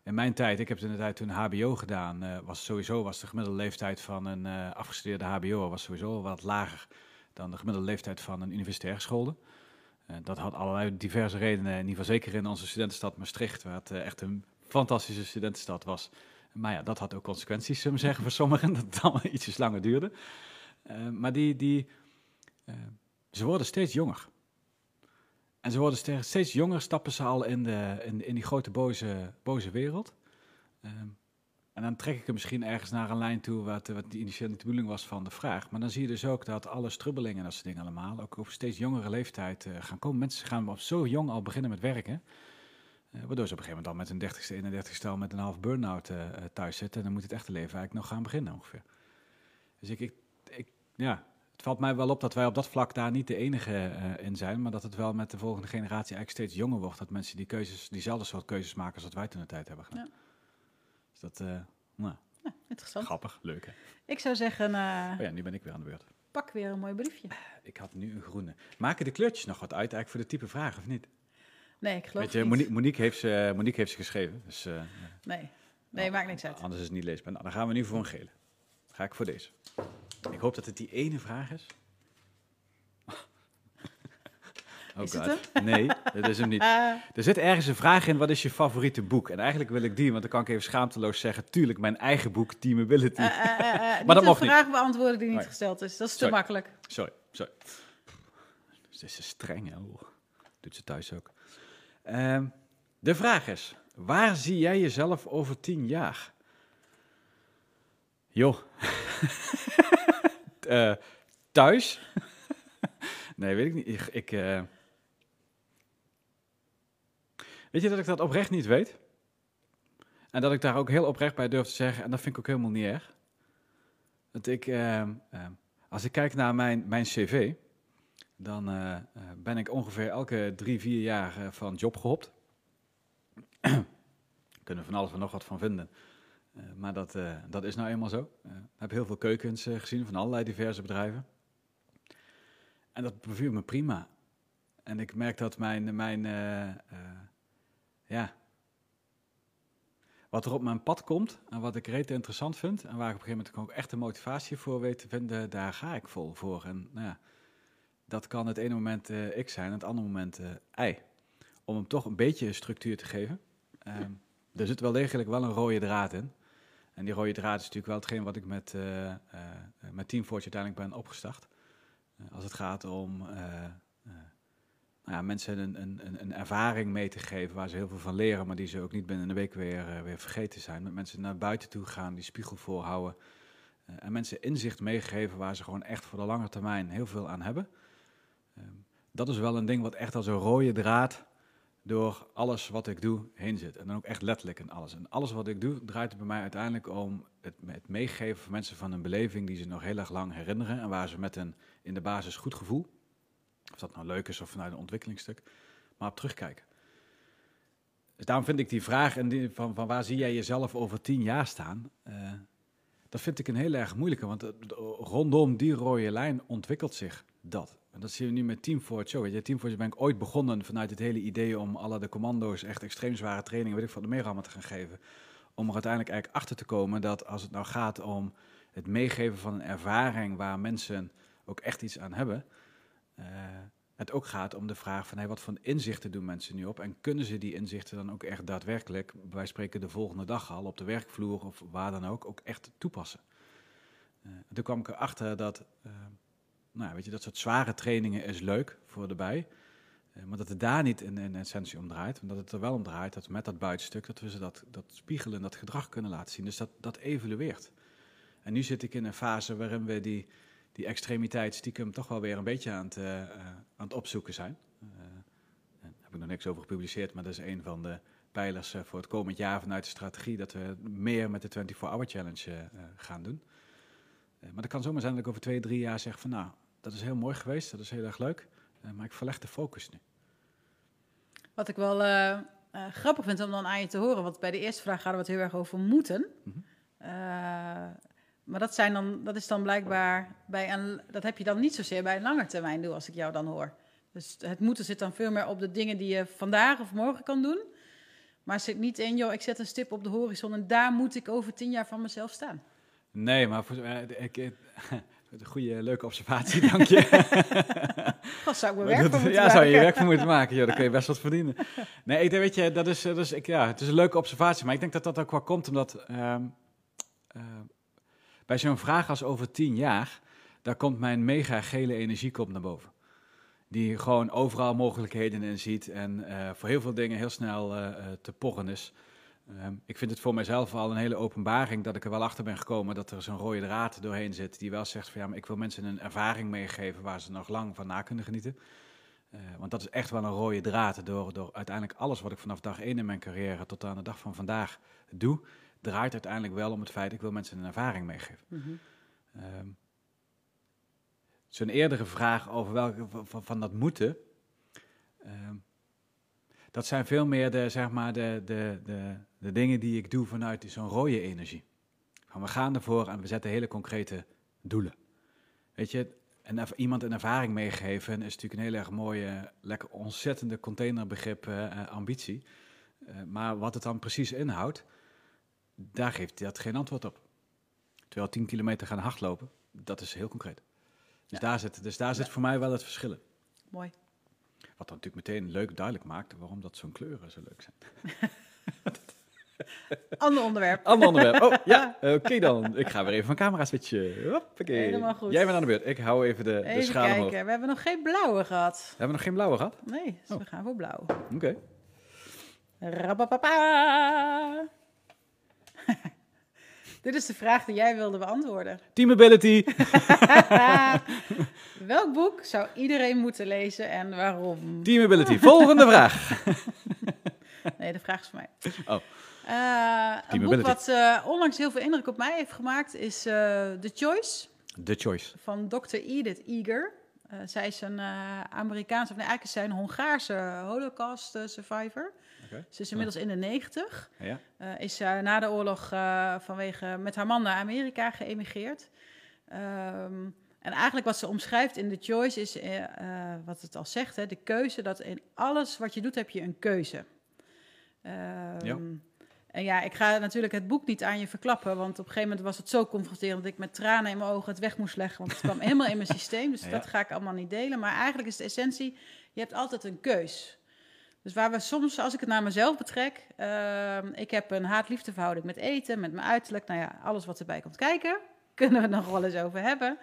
S1: In mijn tijd, ik heb in de tijd toen HBO gedaan, was sowieso was de gemiddelde leeftijd van een afgestudeerde HBO was sowieso wat lager dan de gemiddelde leeftijd van een universitair geschoolde. Uh, dat had allerlei diverse redenen, in ieder geval zeker in onze studentenstad Maastricht, waar het echt een fantastische studentenstad was. Maar ja, dat had ook consequenties, zullen we zeggen, voor sommigen, dat het allemaal ietsjes langer duurde. maar die, die, ze worden steeds jonger. En ze worden steeds jonger, stappen ze al in, de, in, in die grote boze, boze wereld. Ehm, en dan trek ik er misschien ergens naar een lijn toe wat, wat de bedoeling was van de vraag. Maar dan zie je dus ook dat alle strubbelingen en dat soort dingen allemaal ook op steeds jongere leeftijd uh, gaan komen. Mensen gaan op zo jong al beginnen met werken. Uh, waardoor ze op een gegeven moment al met een 30ste, 31ste al met een half burn-out uh, thuis zitten. En dan moet het echte leven eigenlijk nog gaan beginnen ongeveer. Dus ik, ik, ik ja, het valt mij wel op dat wij op dat vlak daar niet de enige in zijn, maar dat het wel met de volgende generatie eigenlijk steeds jonger wordt. Dat mensen die keuzes, diezelfde soort keuzes maken als wat wij toen de tijd hebben gedaan. Ja. Dat, uh, nou,
S2: ja, interessant.
S1: Grappig, leuk hè?
S2: Ik zou zeggen... Uh,
S1: oh ja, nu ben ik weer aan de beurt.
S2: Pak weer een mooi briefje.
S1: Ik had nu een groene. Maken de kleurtjes nog wat uit eigenlijk voor de type vraag of niet?
S2: Nee, ik geloof
S1: Weet je, Monique, Monique, heeft ze, Monique heeft ze geschreven. Dus,
S2: nee, nee, nou, maakt niks uit.
S1: Anders is het niet leesbaar. Nou, dan gaan we nu voor een gele. ga ik voor deze. Ik hoop dat het die ene vraag is
S2: Oh is het
S1: Nee, dat is hem niet. Er zit ergens een vraag in, wat is je favoriete boek? En eigenlijk wil ik die, want dan kan ik even schaamteloos zeggen... tuurlijk, mijn eigen boek, Team Ability. Uh, uh,
S2: uh, maar dat mag niet. een vraag beantwoorden die niet gesteld is. Dat is te makkelijk.
S1: Sorry, sorry. Ze is streng, hè? Doet ze thuis ook. Ehm, de vraag is, waar zie jij jezelf over tien jaar? Joh. thuis? nee, weet ik niet. Ik, ik uh... Weet je dat ik dat oprecht niet weet? En dat ik daar ook heel oprecht bij durf te zeggen, en dat vind ik ook helemaal niet erg. Dat ik, uh, als ik kijk naar mijn, mijn cv, dan ben ik ongeveer elke drie, vier jaar van job gehopt. Kunnen van alles en nog wat van vinden. Maar dat, dat is nou eenmaal zo. Ik heb heel veel keukens gezien van allerlei diverse bedrijven. En dat beviel me prima. En ik merk dat mijn, mijn ja, wat er op mijn pad komt en wat ik reet interessant vind en waar ik op een gegeven moment ook echt de motivatie voor weet te vinden, daar ga ik vol voor. En nou ja, dat kan het ene moment ik zijn het andere moment ei. Om hem toch een beetje structuur te geven. Ehm, er zit wel degelijk wel een rode draad in. En die rode draad is natuurlijk wel hetgeen wat ik met, uh, uh, Team Forge uiteindelijk ben opgestart. Uh, als het gaat om nou ja, mensen een, een, een, ervaring mee te geven waar ze heel veel van leren, maar die ze ook niet binnen een week weer, weer vergeten zijn. Met mensen naar buiten toe gaan, die spiegel voorhouden. en mensen inzicht meegeven waar ze gewoon echt voor de lange termijn heel veel aan hebben. Ehm, dat is wel een ding wat echt als een rode draad door alles wat ik doe heen zit. En dan ook echt letterlijk in alles. En alles wat ik doe, draait bij mij uiteindelijk om het, het meegeven van mensen van een beleving die ze nog heel erg lang herinneren. En waar ze met een in de basis goed gevoel, of dat nou leuk is of vanuit een ontwikkelingsstuk, maar op terugkijken. dus daarom vind ik die vraag en die, van, van waar zie jij jezelf over tien jaar staan, dat vind ik een heel erg moeilijke. Want rondom die rode lijn ontwikkelt zich dat. En dat zien we nu met Team Forge je, Team Forge ben ik ooit begonnen vanuit het hele idee om alle de commando's echt extreem zware trainingen, weet ik van de meer te gaan geven. Om er uiteindelijk eigenlijk achter te komen dat als het nou gaat om het meegeven van een ervaring waar mensen ook echt iets aan hebben, het ook gaat om de vraag van wat voor inzichten doen mensen nu op en kunnen ze die inzichten dan ook echt daadwerkelijk, wij spreken de volgende dag al op de werkvloer of waar dan ook, ook echt toepassen. Uh, toen kwam ik erachter dat uh, nou, weet je, dat soort zware trainingen is leuk voor erbij. Uh, maar dat het daar niet in, essentie om draait. omdat het er wel om draait dat met dat buitenstuk, dat we ze dat, dat spiegelen, dat gedrag kunnen laten zien. Dus dat, dat evolueert. En nu zit ik in een fase waarin we die, die extremiteit stiekem toch wel weer een beetje aan het, uh, aan het opzoeken zijn. Uh, daar heb ik nog niks over gepubliceerd, maar dat is een van de pijlers voor het komend jaar vanuit de strategie. Dat we meer met de 24-hour challenge gaan doen. maar dat kan zomaar zijn dat ik over twee, drie jaar zeg van nou, dat is heel mooi geweest, dat is heel erg leuk. Maar ik verleg de focus nu.
S2: Wat ik wel uh, uh, grappig vind om dan aan je te horen, want bij de eerste vraag hadden we het heel erg over moeten. Mm -hmm. Maar dat, zijn dan, dat is dan blijkbaar bij een, dat heb je dan niet zozeer bij een lange termijn doel, als ik jou dan hoor. Dus het moeten zit dan veel meer op de dingen die je vandaag of morgen kan doen. Maar zit niet in, joh, ik zet een stip op de horizon en daar moet ik over tien jaar van mezelf staan.
S1: Nee, maar voor, ik, een goede, leuke observatie, dank je.
S2: Dat zou ik mijn werk voor
S1: Ja, zou je werk voor moeten maken. Ja, dan kun je best wat verdienen. Nee, ik denk, weet je, dat is, dat is, ik, ja, het is een leuke observatie. Maar ik denk dat dat ook wel komt omdat uh, bij zo'n vraag als over tien jaar, daar komt mijn mega gele energiekop naar boven. Die gewoon overal mogelijkheden in ziet en uh, voor heel veel dingen heel snel te pochen is. Ehm, ik vind het voor mijzelf al een hele openbaring dat ik er wel achter ben gekomen dat er zo'n rode draad doorheen zit. Die wel zegt van ja, maar ik wil mensen een ervaring meegeven waar ze nog lang van na kunnen genieten. Want dat is echt wel een rode draad. Door, door uiteindelijk alles wat ik vanaf dag één in mijn carrière tot aan de dag van vandaag doe, draait uiteindelijk wel om het feit ik wil mensen een ervaring meegeven. Mm -hmm. um, Zo'n eerdere vraag over welke van, van dat moeten. Um, dat zijn veel meer de, zeg maar, de, de, de, de dingen die ik doe vanuit zo'n rode energie. Van we gaan ervoor en we zetten hele concrete doelen. Weet je, en iemand een ervaring meegeven is natuurlijk een heel erg mooie, lekker ontzettende containerbegrip uh, ambitie. Uh, maar wat het dan precies inhoudt, daar geeft dat geen antwoord op. Terwijl 10 kilometer gaan hardlopen, dat is heel concreet. Dus ja. daar zit, dus daar zit voor mij wel het verschil
S2: Mooi.
S1: Wat dan natuurlijk meteen leuk duidelijk maakt waarom dat zo'n kleuren zo leuk zijn.
S2: Ander onderwerp.
S1: Ander onderwerp. Oh, ja. Oké dan. Ik ga weer even van camera switchen. Hoppakee.
S2: Helemaal goed.
S1: Jij bent aan de beurt. Ik hou even de,
S2: even
S1: de schaal
S2: kijken.
S1: omhoog.
S2: We hebben nog geen blauwe gehad.
S1: We hebben nog geen blauwe gehad?
S2: Nee, dus oh. we gaan voor blauw.
S1: Oké. Okay.
S2: Dit is de vraag die jij wilde beantwoorden.
S1: Teamability.
S2: Welk boek zou iedereen moeten lezen en waarom?
S1: Teamability. Volgende vraag.
S2: nee, de vraag is voor mij.
S1: Oh.
S2: Uh, een boek wat uh, onlangs heel veel indruk op mij heeft gemaakt is uh, The Choice.
S1: The Choice.
S2: Van Dr. Edith Eger. zij is een Amerikaanse, of nee, eigenlijk is zij een Hongaarse Holocaust survivor. Okay. Ze is inmiddels in de negentig.
S1: Ja.
S2: Uh, is uh, na de oorlog uh, vanwege met haar man naar Amerika geëmigreerd. Um, en eigenlijk wat ze omschrijft in The Choice is, wat het al zegt, hè, de keuze. Dat in alles wat je doet heb je een keuze. Um, ja. En ja, ik ga natuurlijk het boek niet aan je verklappen, want op een gegeven moment was het zo confronterend dat ik met tranen in mijn ogen het weg moest leggen, want het kwam helemaal in mijn systeem. Dus ja. dat ga ik allemaal niet delen. Maar eigenlijk is de essentie, je hebt altijd een keus. Dus waar we soms, als ik het naar mezelf betrek, uh, ik heb een haat-liefdeverhouding met eten, met mijn uiterlijk, nou ja, alles wat erbij komt kijken, kunnen we het nog wel eens over hebben.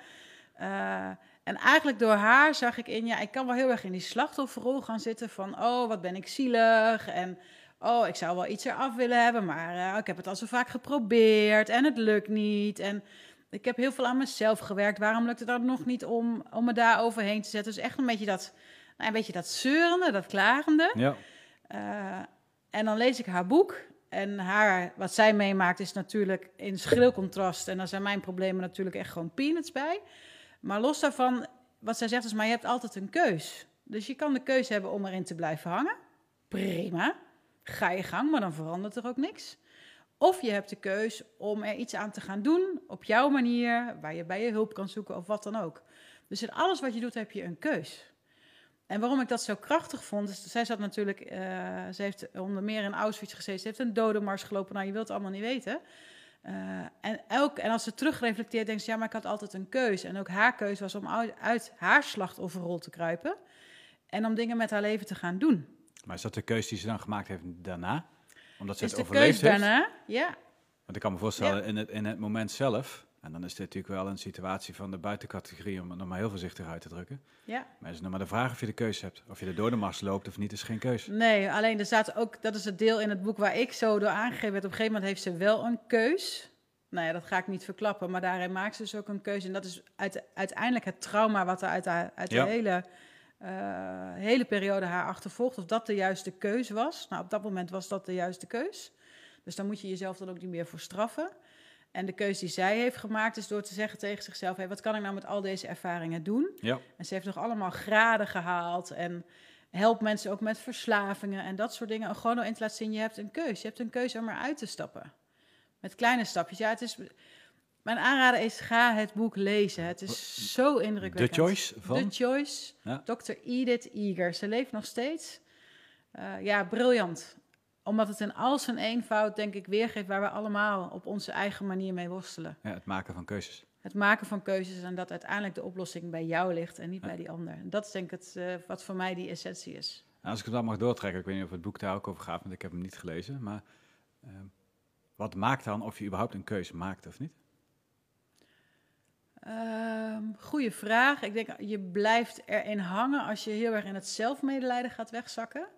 S2: Uh, en eigenlijk door haar zag ik in, ja, ik kan wel heel erg in die slachtofferrol gaan zitten van, oh, wat ben ik zielig en oh, ik zou wel iets eraf willen hebben, maar uh, ik heb het al zo vaak geprobeerd en het lukt niet en ik heb heel veel aan mezelf gewerkt, waarom lukt het dan nog niet om, om me daar overheen te zetten? Dus echt een beetje dat een beetje dat zeurende, dat klagende.
S1: Ja.
S2: Uh, en dan lees ik haar boek. En haar, wat zij meemaakt is natuurlijk in schril contrast. En dan zijn mijn problemen natuurlijk echt gewoon peanuts bij. Maar los daarvan, wat zij zegt is, maar je hebt altijd een keus. Dus je kan de keuze hebben om erin te blijven hangen. Prima. ga je gang, maar dan verandert er ook niks. Of je hebt de keus om er iets aan te gaan doen op jouw manier, waar je bij je hulp kan zoeken of wat dan ook. Dus in alles wat je doet heb je een keus. En waarom ik dat zo krachtig vond, is zij zat natuurlijk, uh, ze heeft onder meer in Auschwitz gezeten, ze heeft een dodenmars gelopen, nou je wilt het allemaal niet weten. Uh, en, elk, en als ze terugreflecteert, denkt ze, ja, maar ik had altijd een keus. En ook haar keus was om uit, uit haar slachtofferrol te kruipen en om dingen met haar leven te gaan doen.
S1: Maar is dat de keus die ze dan gemaakt heeft daarna? Omdat ze
S2: is
S1: het
S2: de
S1: overleefd heeft?
S2: daarna, ja.
S1: Want ik kan me voorstellen, in, het, in het moment zelf, en dan is dit natuurlijk wel een situatie van de buitencategorie, om het nog maar heel voorzichtig uit te drukken.
S2: Ja.
S1: Maar is het nog maar de vraag of je de keuze hebt. Of je de dodenmars loopt of niet, is geen keus.
S2: Nee, alleen er staat ook, dat is het deel in het boek waar ik zo door aangegeven werd. Op een gegeven moment heeft ze wel een keus. Nou ja, dat ga ik niet verklappen, maar daarin maakt ze dus ook een keuze. En dat is uiteindelijk het trauma wat er uit, haar, uit de hele, uh, hele periode haar achtervolgt. Of dat de juiste keus was. Nou, op dat moment was dat de juiste keus. Dus dan moet je jezelf dan ook niet meer voor straffen. En de keuze die zij heeft gemaakt is door te zeggen tegen zichzelf: hey, wat kan ik nou met al deze ervaringen doen?
S1: Ja.
S2: En ze heeft nog allemaal graden gehaald en helpt mensen ook met verslavingen en dat soort dingen. En gewoon in te laten zien: je hebt een keuze. Je hebt een keuze om eruit te stappen. Met kleine stapjes. Ja, het is. Mijn aanrader is: ga het boek lezen. Het is zo indrukwekkend.
S1: The Choice van?
S2: The Choice. Ja. Dr. Edith Eager. Ze leeft nog steeds. Uh, ja, briljant omdat het in al zijn eenvoud, denk ik, weergeeft waar we allemaal op onze eigen manier mee worstelen.
S1: Ja, het maken van keuzes.
S2: Het maken van keuzes en dat uiteindelijk de oplossing bij jou ligt en niet bij die ander. En dat is denk ik het, uh, wat voor mij die essentie is.
S1: Nou, als ik het dan mag doortrekken, ik weet niet of het boek daar ook over gaat, want ik heb hem niet gelezen. Maar uh, wat maakt dan of je überhaupt een keuze maakt of niet?
S2: Uh, goeie vraag. Ik denk, je blijft erin hangen als je heel erg in het zelfmedelijden gaat wegzakken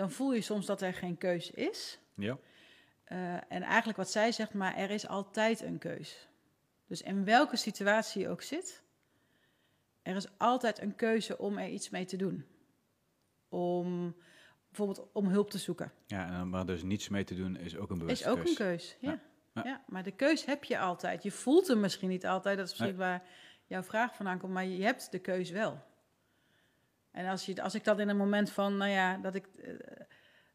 S2: dan voel je soms dat er geen keus is.
S1: Ja.
S2: Uh, en eigenlijk wat zij zegt, maar er is altijd een keus. Dus in welke situatie je ook zit, er is altijd een keuze om er iets mee te doen. Om bijvoorbeeld om hulp te zoeken.
S1: Ja, en maar dus niets mee te doen is ook een bewuste.
S2: Is ook
S1: keus.
S2: een keus, ja.
S1: Ja.
S2: Ja.
S1: Ja.
S2: maar de keus heb je altijd. Je voelt hem misschien niet altijd, dat is misschien waar jouw vraag vandaan komt, maar je hebt de keus wel. En als, je, als ik dat in een moment van, nou ja, dat ik, uh,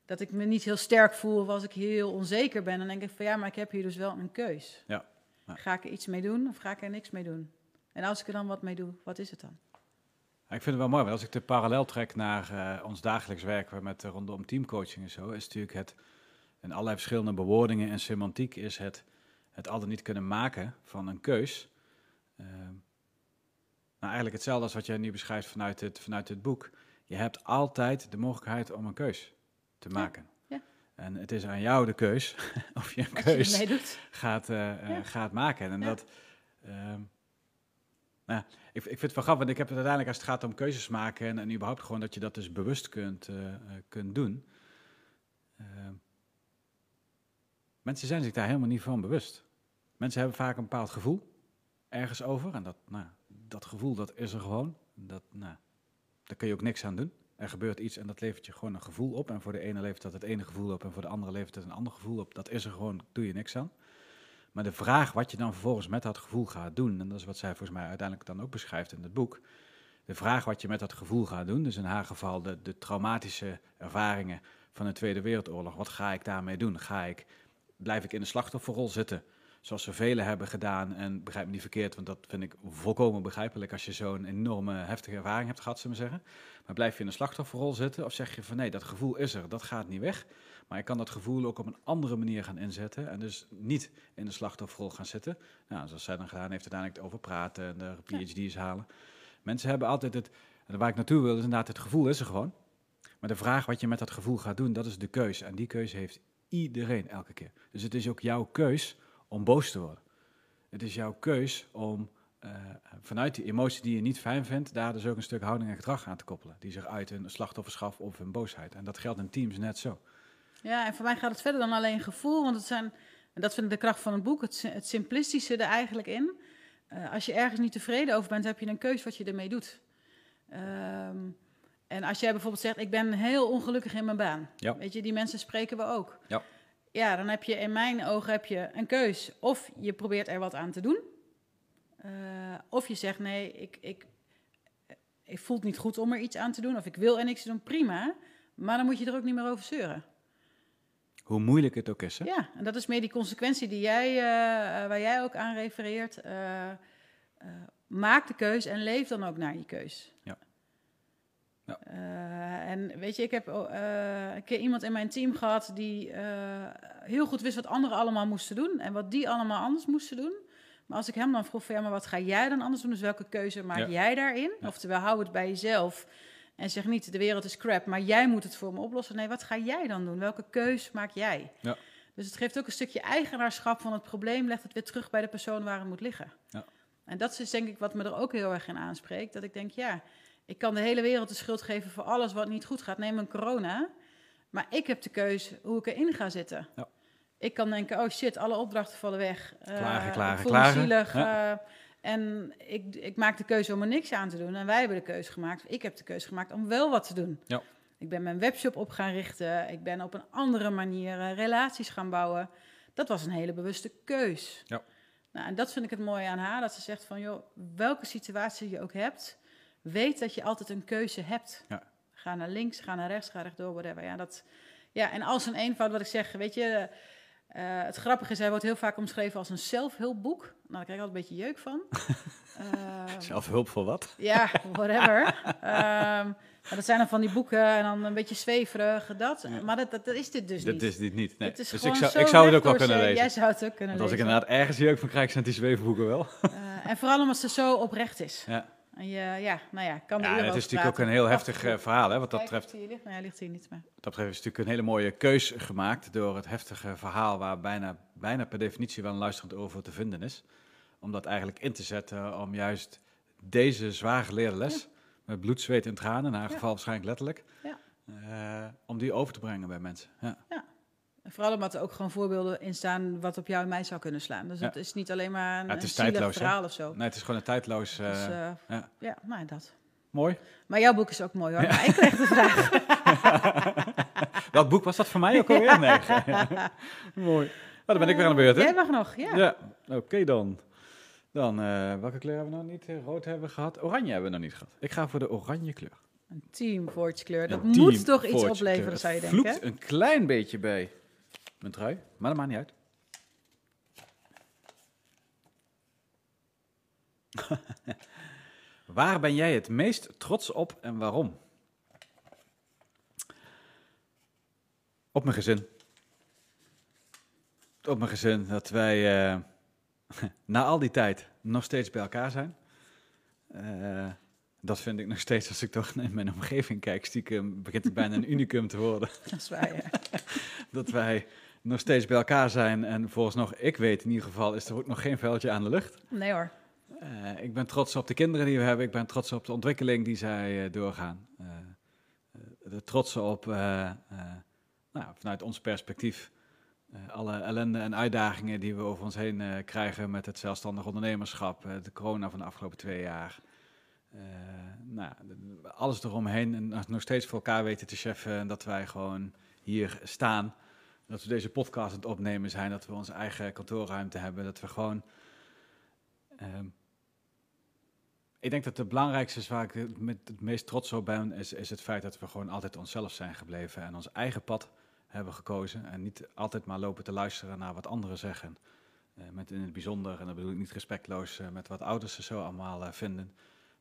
S2: dat ik me niet heel sterk voel of als ik heel onzeker ben, dan denk ik van ja, maar ik heb hier dus wel een keus.
S1: Ja. Ja.
S2: Ga ik er iets mee doen of ga ik er niks mee doen? En als ik er dan wat mee doe, wat is het dan?
S1: Ja, ik vind het wel mooi, want als ik de parallel trek naar uh, ons dagelijks werk met uh, rondom teamcoaching en zo, is natuurlijk het, in allerlei verschillende bewoordingen en semantiek, is het, het al dan niet kunnen maken van een keus. Uh, nou, eigenlijk hetzelfde als wat jij nu beschrijft vanuit het, vanuit het boek. Je hebt altijd de mogelijkheid om een keus te maken.
S2: Ja, ja.
S1: En het is aan jou de keus of je een keus
S2: je
S1: gaat, uh, ja. gaat maken. En dat, uh, nou, ik, ik vind het wel grappig, want ik heb het uiteindelijk als het gaat om keuzes maken en, en überhaupt gewoon dat je dat dus bewust kunt, uh, kunt doen. Ehm, mensen zijn zich daar helemaal niet van bewust. Mensen hebben vaak een bepaald gevoel ergens over en dat, nou, dat gevoel, dat is er gewoon. Dat, nou, daar kun je ook niks aan doen. Er gebeurt iets en dat levert je gewoon een gevoel op. En voor de ene levert dat het ene gevoel op en voor de andere levert het een ander gevoel op. Dat is er gewoon, doe je niks aan. Maar de vraag wat je dan vervolgens met dat gevoel gaat doen, en dat is wat zij volgens mij uiteindelijk dan ook beschrijft in het boek. De vraag wat je met dat gevoel gaat doen, dus in haar geval de, de traumatische ervaringen van de Tweede Wereldoorlog. Wat ga ik daarmee doen? Ga ik, blijf ik in de slachtofferrol zitten? Zoals ze velen hebben gedaan. En begrijp me niet verkeerd, want dat vind ik volkomen begrijpelijk als je zo'n enorme heftige ervaring hebt gehad, zullen we zeggen. Maar blijf je in de slachtofferrol zitten of zeg je van nee, dat gevoel is er, dat gaat niet weg. Maar ik kan dat gevoel ook op een andere manier gaan inzetten en dus niet in de slachtofferrol gaan zitten. Nou, zoals zij dan gedaan heeft, uiteindelijk over praten en de PhD's halen. Mensen hebben altijd het, en waar ik naartoe wil, is inderdaad het gevoel is er gewoon. Maar de vraag wat je met dat gevoel gaat doen, dat is de keus. En die keuze heeft iedereen elke keer. Dus het is ook jouw keus om boos te worden. Het is jouw keus om uh, vanuit die emotie die je niet fijn vindt, daar dus ook een stuk houding en gedrag aan te koppelen. Die zich uit in slachtofferschap of in boosheid. En dat geldt in teams net zo.
S2: Ja, en voor mij gaat het verder dan alleen gevoel, want het zijn, en dat vind ik de kracht van het boek, het, het simplistische er eigenlijk in. Uh, als je ergens niet tevreden over bent, heb je een keus wat je ermee doet. Um, en als jij bijvoorbeeld zegt, ik ben heel ongelukkig in mijn baan.
S1: Ja.
S2: Weet je, die mensen spreken we ook.
S1: Ja
S2: ja, dan heb je in mijn ogen heb je een keus. Of je probeert er wat aan te doen. Uh, of je zegt nee, ik, ik, ik voel het niet goed om er iets aan te doen. Of ik wil er niks doen, prima. Maar dan moet je er ook niet meer over zeuren.
S1: Hoe moeilijk het ook is. Hè?
S2: Ja, en dat is meer die consequentie die jij, uh, waar jij ook aan refereert. Uh, maak de keus en leef dan ook naar je keus. Ja. Ja. en weet je, ik heb een keer iemand in mijn team gehad die heel goed wist wat anderen allemaal moesten doen en wat die allemaal anders moesten doen. Maar als ik hem dan vroeg van ja, maar wat ga jij dan anders doen? Dus welke keuze maak jij daarin? Oftewel, hou het bij jezelf. En zeg niet, de wereld is crap, maar jij moet het voor me oplossen. Nee, wat ga jij dan doen? Welke keus maak jij? Ja. Dus het geeft ook een stukje eigenaarschap van het probleem, legt het weer terug bij de persoon waar het moet liggen. Ja. En dat is denk ik wat me er ook heel erg in aanspreekt. Dat ik denk, ja, ik kan de hele wereld de schuld geven voor alles wat niet goed gaat. Neem een corona. Maar ik heb de keuze hoe ik erin ga zitten. Ja. Ik kan denken, oh shit, alle opdrachten vallen weg.
S1: Klagen, uh, klagen, ik klagen.
S2: zielig. Ja. Uh, en ik, ik maak de keuze om er niks aan te doen. En wij hebben de keuze gemaakt, ik heb de keuze gemaakt om wel wat te doen. Ja. Ik ben mijn webshop op gaan richten. Ik ben op een andere manier uh, relaties gaan bouwen. Dat was een hele bewuste keus. Ja. Nou, en dat vind ik het mooie aan haar. Dat ze zegt van, joh, welke situatie je ook hebt... weet dat je altijd een keuze hebt. Ja. Ga naar links, ga naar rechts, ga rechtdoor, whatever. Ja, dat, ja, en als een eenvoud wat ik zeg, weet je... Uh, het grappige is, hij wordt heel vaak omschreven als een zelfhulpboek. Nou, daar krijg ik altijd een beetje jeuk van.
S1: uh, Zelfhulp voor wat?
S2: Ja, whatever. um, dat zijn dan van die boeken en dan een beetje zweverig, dat. Maar dat, dat, is dit dus
S1: niet.
S2: Dat
S1: is dit niet, nee. dus ik zou, ik zou het ook wel kunnen lezen.
S2: Jij zou het ook kunnen
S1: Want als ik inderdaad ergens jeuk van krijg, zijn die zweefboeken wel.
S2: uh, en vooral omdat ze zo oprecht is. Ja. En je, ja, nou ja, kan
S1: ja, het is natuurlijk ook een heel heftig uh, verhaal, hè, wat dat betreft.
S2: Ligt, ligt, nou ja, ligt hier niet meer.
S1: Dat betreft is natuurlijk een hele mooie keus gemaakt door het heftige verhaal waar bijna, bijna per definitie wel een luisterend oor voor te vinden is. Om dat eigenlijk in te zetten om juist deze zwaar geleerde les, met bloed, zweet en tranen, in haar geval waarschijnlijk letterlijk, uh, om die over te brengen bij mensen. Ja.
S2: En vooral omdat er ook gewoon voorbeelden in staan wat op jou en mij zou kunnen slaan. Dus het is niet alleen maar een,
S1: ja, het is
S2: tijdloos, verhaal of zo.
S1: Nee, het is gewoon een tijdloos... Uh, dus, uh,
S2: ja. ja, nou dat.
S1: Mooi.
S2: Maar jouw boek is ook mooi hoor. Ja. Maar ik kreeg de vraag.
S1: Welk boek was dat voor mij ook alweer? Nee. mooi. Nou, dan ben ik weer aan de beurt, hè?
S2: Jij mag nog, ja.
S1: Ja, oké dan. Dan, uh, welke kleur hebben we nog niet? Rood hebben we gehad. Oranje hebben we nog niet gehad. Ik ga voor de oranje kleur.
S2: Een team kleur. Dat moet toch iets opleveren, zou je denken?
S1: Het een klein beetje bij mijn trui, maar dat maakt niet uit. Waar ben jij het meest trots op en waarom? Op mijn gezin. Op mijn gezin, dat wij uh, na al die tijd nog steeds bij elkaar zijn. Uh, dat vind ik nog steeds, als ik toch in mijn omgeving kijk, stiekem begint het bijna een unicum te worden.
S2: Dat is waar, ja.
S1: dat wij nog steeds bij elkaar zijn. En volgens nog, ik weet in ieder geval, is er ook nog geen veldje aan de lucht.
S2: Nee hoor.
S1: Uh, ik ben trots op de kinderen die we hebben. Ik ben trots op de ontwikkeling die zij uh, doorgaan. Uh, de trots op, nou, vanuit ons perspectief, alle ellende en uitdagingen die we over ons heen krijgen met het zelfstandig ondernemerschap, de corona van de afgelopen twee jaar. nou, alles eromheen en nog steeds voor elkaar weten te cheffen en dat wij gewoon hier staan dat we deze podcast aan het opnemen zijn, dat we onze eigen kantoorruimte hebben, dat we gewoon. Um, ik denk dat het belangrijkste is waar ik het meest trots op ben, is, is het feit dat we gewoon altijd onszelf zijn gebleven en ons eigen pad hebben gekozen. En niet altijd maar lopen te luisteren naar wat anderen zeggen. Uh, met in het bijzonder, en dat bedoel ik niet respectloos uh, met wat ouders er zo allemaal uh, vinden.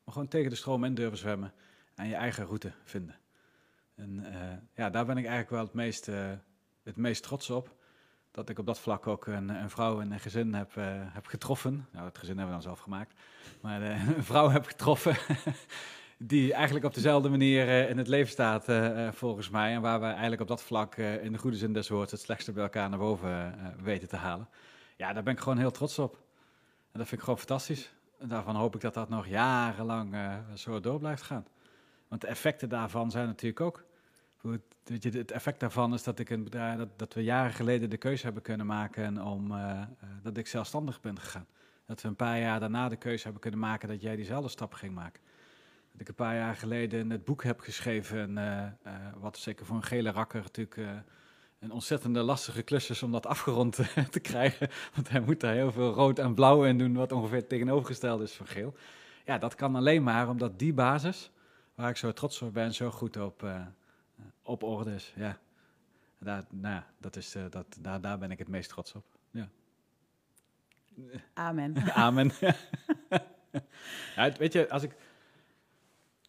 S1: Maar gewoon tegen de stroom in durven zwemmen en je eigen route vinden. En ja, daar ben ik eigenlijk wel het meest het meest trots op. Dat ik op dat vlak ook een, een vrouw en een gezin heb, uh, heb getroffen. Nou, het gezin hebben we dan zelf gemaakt. Maar uh, een vrouw heb getroffen die eigenlijk op dezelfde manier uh, in het leven staat, volgens mij. En waar we eigenlijk op dat vlak in de goede zin des woords het slechtste bij elkaar naar boven weten te halen. Ja, daar ben ik gewoon heel trots op. En dat vind ik gewoon fantastisch. En daarvan hoop ik dat dat nog jarenlang zo door blijft gaan. Want de effecten daarvan zijn natuurlijk ook het, het effect daarvan is dat, ik een bedrijf, dat, dat we jaren geleden de keuze hebben kunnen maken om uh, uh, dat ik zelfstandig ben gegaan. Dat we een paar jaar daarna de keuze hebben kunnen maken dat jij diezelfde stap ging maken. Dat ik een paar jaar geleden het boek heb geschreven, uh, wat zeker voor een gele rakker natuurlijk een ontzettende lastige klus is om dat afgerond te krijgen. Want hij moet daar heel veel rood en blauw in doen, wat ongeveer tegenovergesteld is van geel. Ja, dat kan alleen maar omdat die basis, waar ik zo trots op ben, zo goed op op orde is. Ja. daar, nou dat is, dat, daar, daar ben ik het meest trots op. Ja.
S2: Amen.
S1: Amen. ja, weet je, als ik...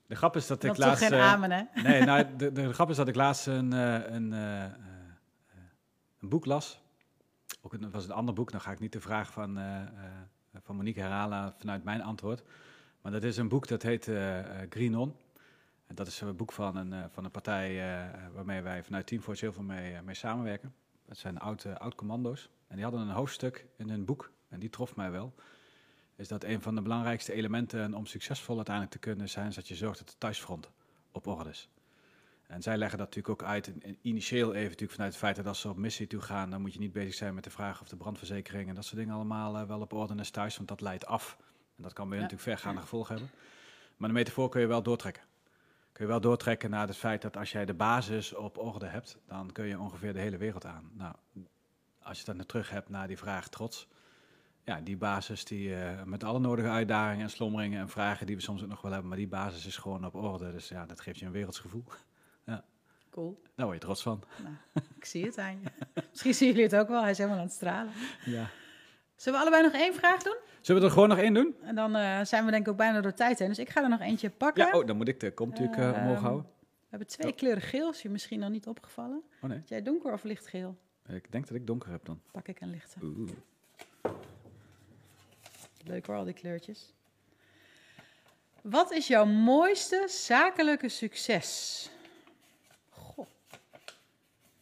S1: De grap is dat,
S2: dat
S1: ik laatst...
S2: geen amen, hè?
S1: nee, nou, de, de, grap is dat ik laatst een, een, een boek las. Ook het was een ander boek, dan ga ik niet de vraag van, van Monique herhalen vanuit mijn antwoord. Maar dat is een boek dat heet Green On. En dat is een boek van een, van een partij waarmee wij vanuit Team Force heel veel mee, mee samenwerken. Dat zijn oud, oud-commando's. En die hadden een hoofdstuk in hun boek, en die trof mij wel. Is dat een van de belangrijkste elementen om succesvol uiteindelijk te kunnen zijn, is dat je zorgt dat de thuisfront op orde is. En zij leggen dat natuurlijk ook uit, initieel even natuurlijk vanuit het feit dat als ze op missie toe gaan, dan moet je niet bezig zijn met de vraag of de brandverzekering en dat soort dingen allemaal uh, wel op orde is thuis, want dat leidt af. En dat kan bij ja. natuurlijk vergaande gevolgen hebben. Maar de metafoor kun je wel doortrekken. Kun je wel doortrekken naar het feit dat als jij de basis op orde hebt, dan kun je ongeveer de hele wereld aan. Nou, als je dan terug hebt naar die vraag trots, ja, die basis die uh, met alle nodige uitdagingen en slommeringen en vragen die we soms ook nog wel hebben, maar die basis is gewoon op orde. Dus ja, dat geeft je een wereldsgevoel. ja.
S2: Cool.
S1: Daar word je trots van.
S2: Nou, ik zie het aan je. Misschien zien jullie het ook wel, hij is helemaal aan het stralen.
S1: Ja.
S2: Zullen we allebei nog één vraag doen?
S1: Zullen we er gewoon nog één doen?
S2: En dan uh, zijn we denk ik ook bijna door tijd heen. Dus ik ga er nog eentje pakken.
S1: Ja, oh, dan moet ik de kom natuurlijk uh, omhoog houden.
S2: We hebben twee oh. kleuren geel, is je misschien nog niet opgevallen.
S1: Oh nee.
S2: jij donker of lichtgeel?
S1: Ik denk dat ik donker heb dan.
S2: Pak ik een lichte.
S1: Oeh.
S2: Leuk hoor, al die kleurtjes. Wat is jouw mooiste zakelijke succes? Goh.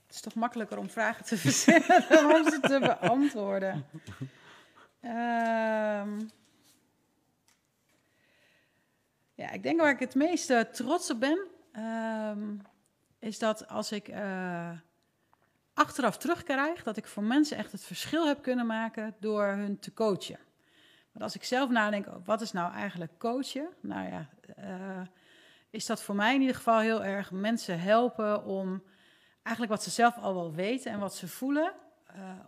S2: Het is toch makkelijker om vragen te verzinnen dan om ze te beantwoorden. Um, ja, ik denk waar ik het meest trots op ben, um, is dat als ik uh, achteraf terugkrijg, dat ik voor mensen echt het verschil heb kunnen maken door hun te coachen. Want als ik zelf nadenk, oh, wat is nou eigenlijk coachen? Nou ja, uh, is dat voor mij in ieder geval heel erg mensen helpen om eigenlijk wat ze zelf al wel weten en wat ze voelen,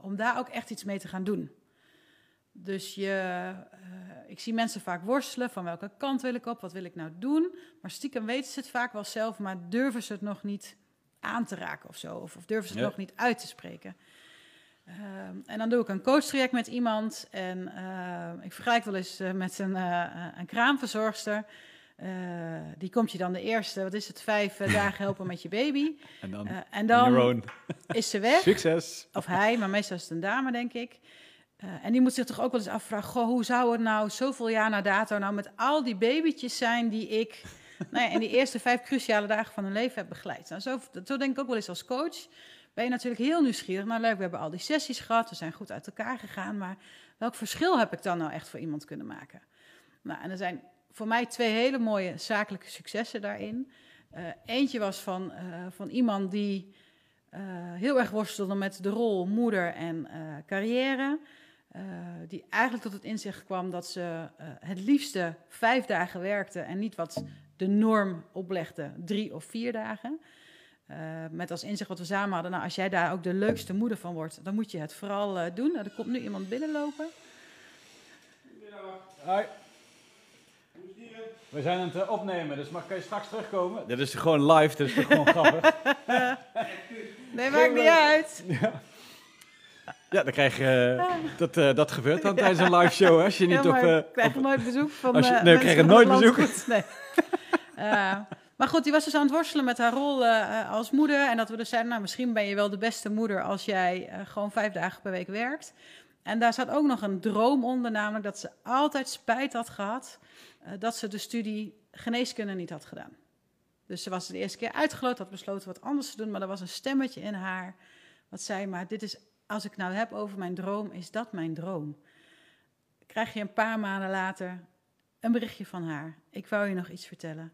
S2: om daar ook echt iets mee te gaan doen. Dus je, uh, ik zie mensen vaak worstelen van welke kant wil ik op, wat wil ik nou doen. Maar stiekem weten ze het vaak wel zelf, maar durven ze het nog niet aan te raken of zo. Of, of durven ze het ja. nog niet uit te spreken. Uh, en dan doe ik een coachtraject met iemand. En uh, ik vergelijk wel eens uh, met een, een kraamverzorgster. die komt je dan de eerste, wat is het, vijf dagen helpen met je baby.
S1: En dan,
S2: en dan is ze weg.
S1: Succes.
S2: Of hij, maar meestal is het een dame, denk ik. En die moet zich toch ook wel eens afvragen: goh, hoe zou het nou zoveel jaar na dato nou met al die babytjes zijn die ik nou ja, in die eerste vijf cruciale dagen van hun leven heb begeleid? Nou, zo, zo denk ik ook wel eens als coach ben je natuurlijk heel nieuwsgierig. Nou, leuk, we hebben al die sessies gehad, we zijn goed uit elkaar gegaan, maar welk verschil heb ik dan nou echt voor iemand kunnen maken? Nou, en er zijn voor mij twee hele mooie zakelijke successen daarin. Uh, eentje was van, uh, van iemand die heel erg worstelde met de rol moeder en carrière. Die eigenlijk tot het inzicht kwam dat ze het liefste vijf dagen werkte en niet wat de norm oplegde, drie of vier dagen. Uh, met als inzicht wat we samen hadden, nou, als jij daar ook de leukste moeder van wordt, dan moet je het vooral uh, doen. Nou, er komt nu iemand binnenlopen.
S1: Hoi. We zijn aan het opnemen, dus mag kan je straks terugkomen? Dit is gewoon live, dus is gewoon grappig.
S2: nee, maakt niet uit.
S1: Ja. Ja, dan krijg je, uh, dat, uh, dat gebeurt dan tijdens een live show. Als je niet
S2: ja,
S1: op. Uh,
S2: krijg je nooit bezoek van.
S1: Als je, nee, krijg je nooit bezoek.
S2: Nee. Maar goed, die was dus aan het worstelen met haar rol als moeder. En dat we dus zeiden, nou, misschien ben je wel de beste moeder als jij gewoon vijf dagen per week werkt. En daar zat ook nog een droom onder, namelijk dat ze altijd spijt had gehad dat ze de studie geneeskunde niet had gedaan. Dus ze was de eerste keer uitgeloot, had besloten wat anders te doen, maar er was een stemmetje in haar wat zei, maar dit is, als ik nou heb over mijn droom, is dat mijn droom. Krijg je een paar maanden later een berichtje van haar. Ik wou je nog iets vertellen.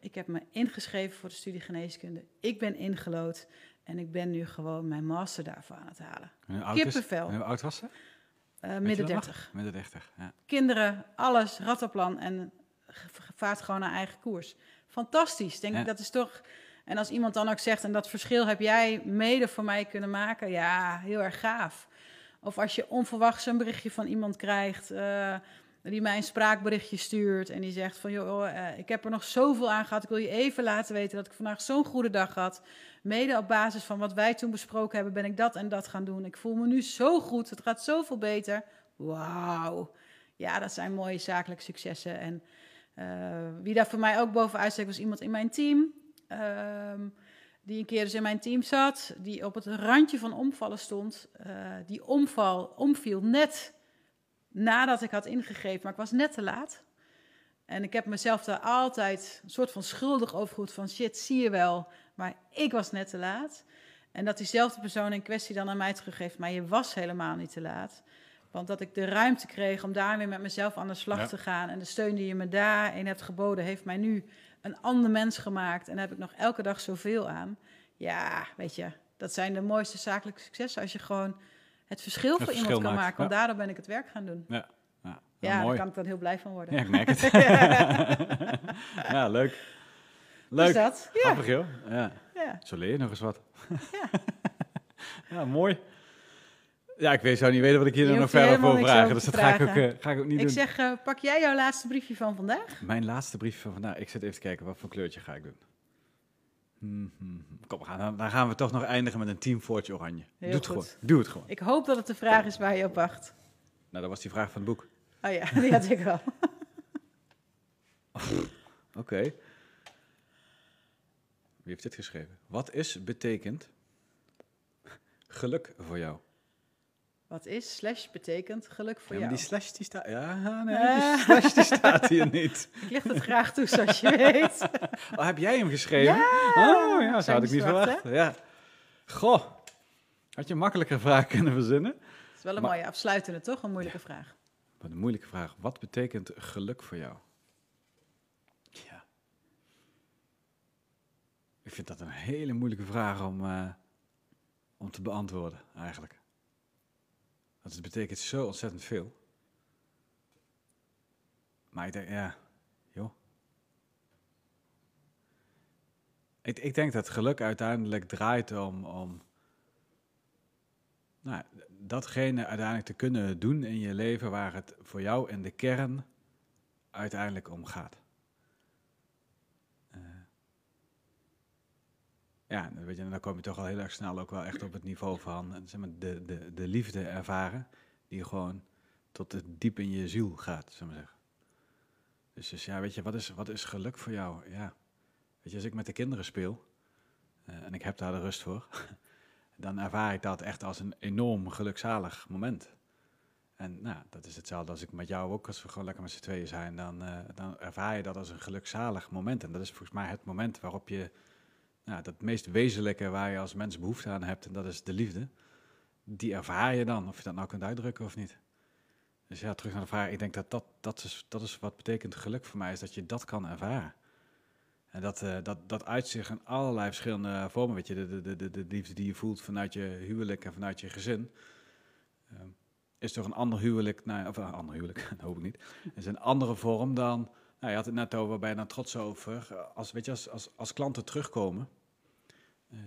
S2: Ik heb me ingeschreven voor de studie geneeskunde. Ik ben ingelood en ik ben nu gewoon mijn master daarvoor aan het halen. Kippenvel.
S1: Hoe oud was ze?
S2: Uh, midden 30.
S1: Midden 30, ja.
S2: Kinderen, alles, rattenplan en vaart gewoon naar eigen koers. Fantastisch, denk ja. ik. Dat is toch... En als iemand dan ook zegt, en dat verschil heb jij mede voor mij kunnen maken, ja, heel erg gaaf. Of als je onverwachts een berichtje van iemand krijgt, uh, die mij een spraakberichtje stuurt en die zegt van, joh, uh, ik heb er nog zoveel aan gehad. Ik wil je even laten weten dat ik vandaag zo'n goede dag had. Mede op basis van wat wij toen besproken hebben, ben ik dat en dat gaan doen. Ik voel me nu zo goed, het gaat zoveel beter. Wauw. Ja, dat zijn mooie zakelijke successen. En uh, wie daar voor mij ook bovenuit steekt, was iemand in mijn team. Ehm, die een keer dus in mijn team zat, die op het randje van omvallen stond. Uh, die omval, omviel net nadat ik had ingegeven, maar ik was net te laat. En ik heb mezelf daar altijd een soort van schuldig over goed van shit, zie je wel, maar ik was net te laat. En dat diezelfde persoon in kwestie dan aan mij teruggeeft, maar je was helemaal niet te laat. Want dat ik de ruimte kreeg om daar weer met mezelf aan de slag te gaan. En de steun die je me daarin hebt geboden, heeft mij nu een ander mens gemaakt. En daar heb ik nog elke dag zoveel aan. Ja, weet je, dat zijn de mooiste zakelijke successen. Als je gewoon het verschil voor iemand kan maken. Want daardoor ben ik het werk gaan doen.
S1: Ja, ja,
S2: ja daar kan ik dan heel blij van worden.
S1: Ja, ik merk het. ja, leuk. Leuk.
S2: Is dat?
S1: Ja. Grappig, joh. Ja. ja. Zo leer je nog eens wat. ja. ja, mooi. Ja, ik weet, zou niet weten wat ik hier nog verder over vragen. Dus dat ga ik, ook, uh, ga ik ook niet
S2: ik
S1: doen.
S2: Ik zeg, uh, pak jij jouw laatste briefje van vandaag?
S1: Mijn laatste briefje van vandaag? Ik zit even te kijken, wat voor kleurtje ga ik doen? Hmm, hmm, hmm. Kom, we gaan, dan gaan we toch nog eindigen met een teamvoortje oranje. Heel Doe het goed. gewoon. Doe het gewoon.
S2: Ik hoop dat het de vraag is waar je op wacht.
S1: Nou, dat was die vraag van het boek.
S2: Oh ja, die had ik wel.
S1: Oké. Wie heeft dit geschreven? Wat is betekent geluk voor jou?
S2: Wat is slash betekent geluk voor
S1: ja,
S2: jou?
S1: die slash die staat... Ja, nee, die slash die staat hier niet.
S2: Ik leg het graag toe, zoals je weet.
S1: Oh, heb jij hem geschreven?
S2: Ja!
S1: Oh, ja, zou ik niet verwachten. Ja. Goh, had je een makkelijke vraag kunnen verzinnen?
S2: Het is wel een mooie afsluitende, toch? Een moeilijke vraag.
S1: Wat een moeilijke vraag. Wat betekent geluk voor jou? Ja. Ik vind dat een hele moeilijke vraag om, uh, om te beantwoorden, eigenlijk. Want het betekent zo ontzettend veel. Maar ik denk, ja, joh. Ik, ik denk dat geluk uiteindelijk draait om, om nou, datgene uiteindelijk te kunnen doen in je leven waar het voor jou in de kern uiteindelijk om gaat. Ja, weet je, dan kom je toch al heel erg snel ook wel echt op het niveau van zeg maar, de, de, de liefde ervaren, die gewoon tot het diep in je ziel gaat, zeg maar zeggen. Dus, dus ja, weet je, wat is, wat is geluk voor jou? Ja, weet je, als ik met de kinderen speel, uh, en ik heb daar de rust voor, dan ervaar ik dat echt als een enorm gelukzalig moment. En nou, dat is hetzelfde als ik met jou ook, als we gewoon lekker met z'n tweeën zijn, dan, uh, dan ervaar je dat als een gelukzalig moment. En dat is volgens mij het moment waarop je nou, dat meest wezenlijke waar je als mens behoefte aan hebt, en dat is de liefde, die ervaar je dan, of je dat nou kunt uitdrukken of niet. Dus ja, terug naar de vraag, ik denk dat dat, dat, is, dat is wat betekent geluk voor mij, is dat je dat kan ervaren. En dat, uh, dat, dat uit zich in allerlei verschillende vormen, weet je, de, de, de, de liefde die je voelt vanuit je huwelijk en vanuit je gezin. Uh, is toch een ander huwelijk, nou, of een ander huwelijk, dat hoop ik niet, is een andere vorm dan nou, je had het net over, dan trots over? Als, weet je, als, als, als klanten terugkomen uh,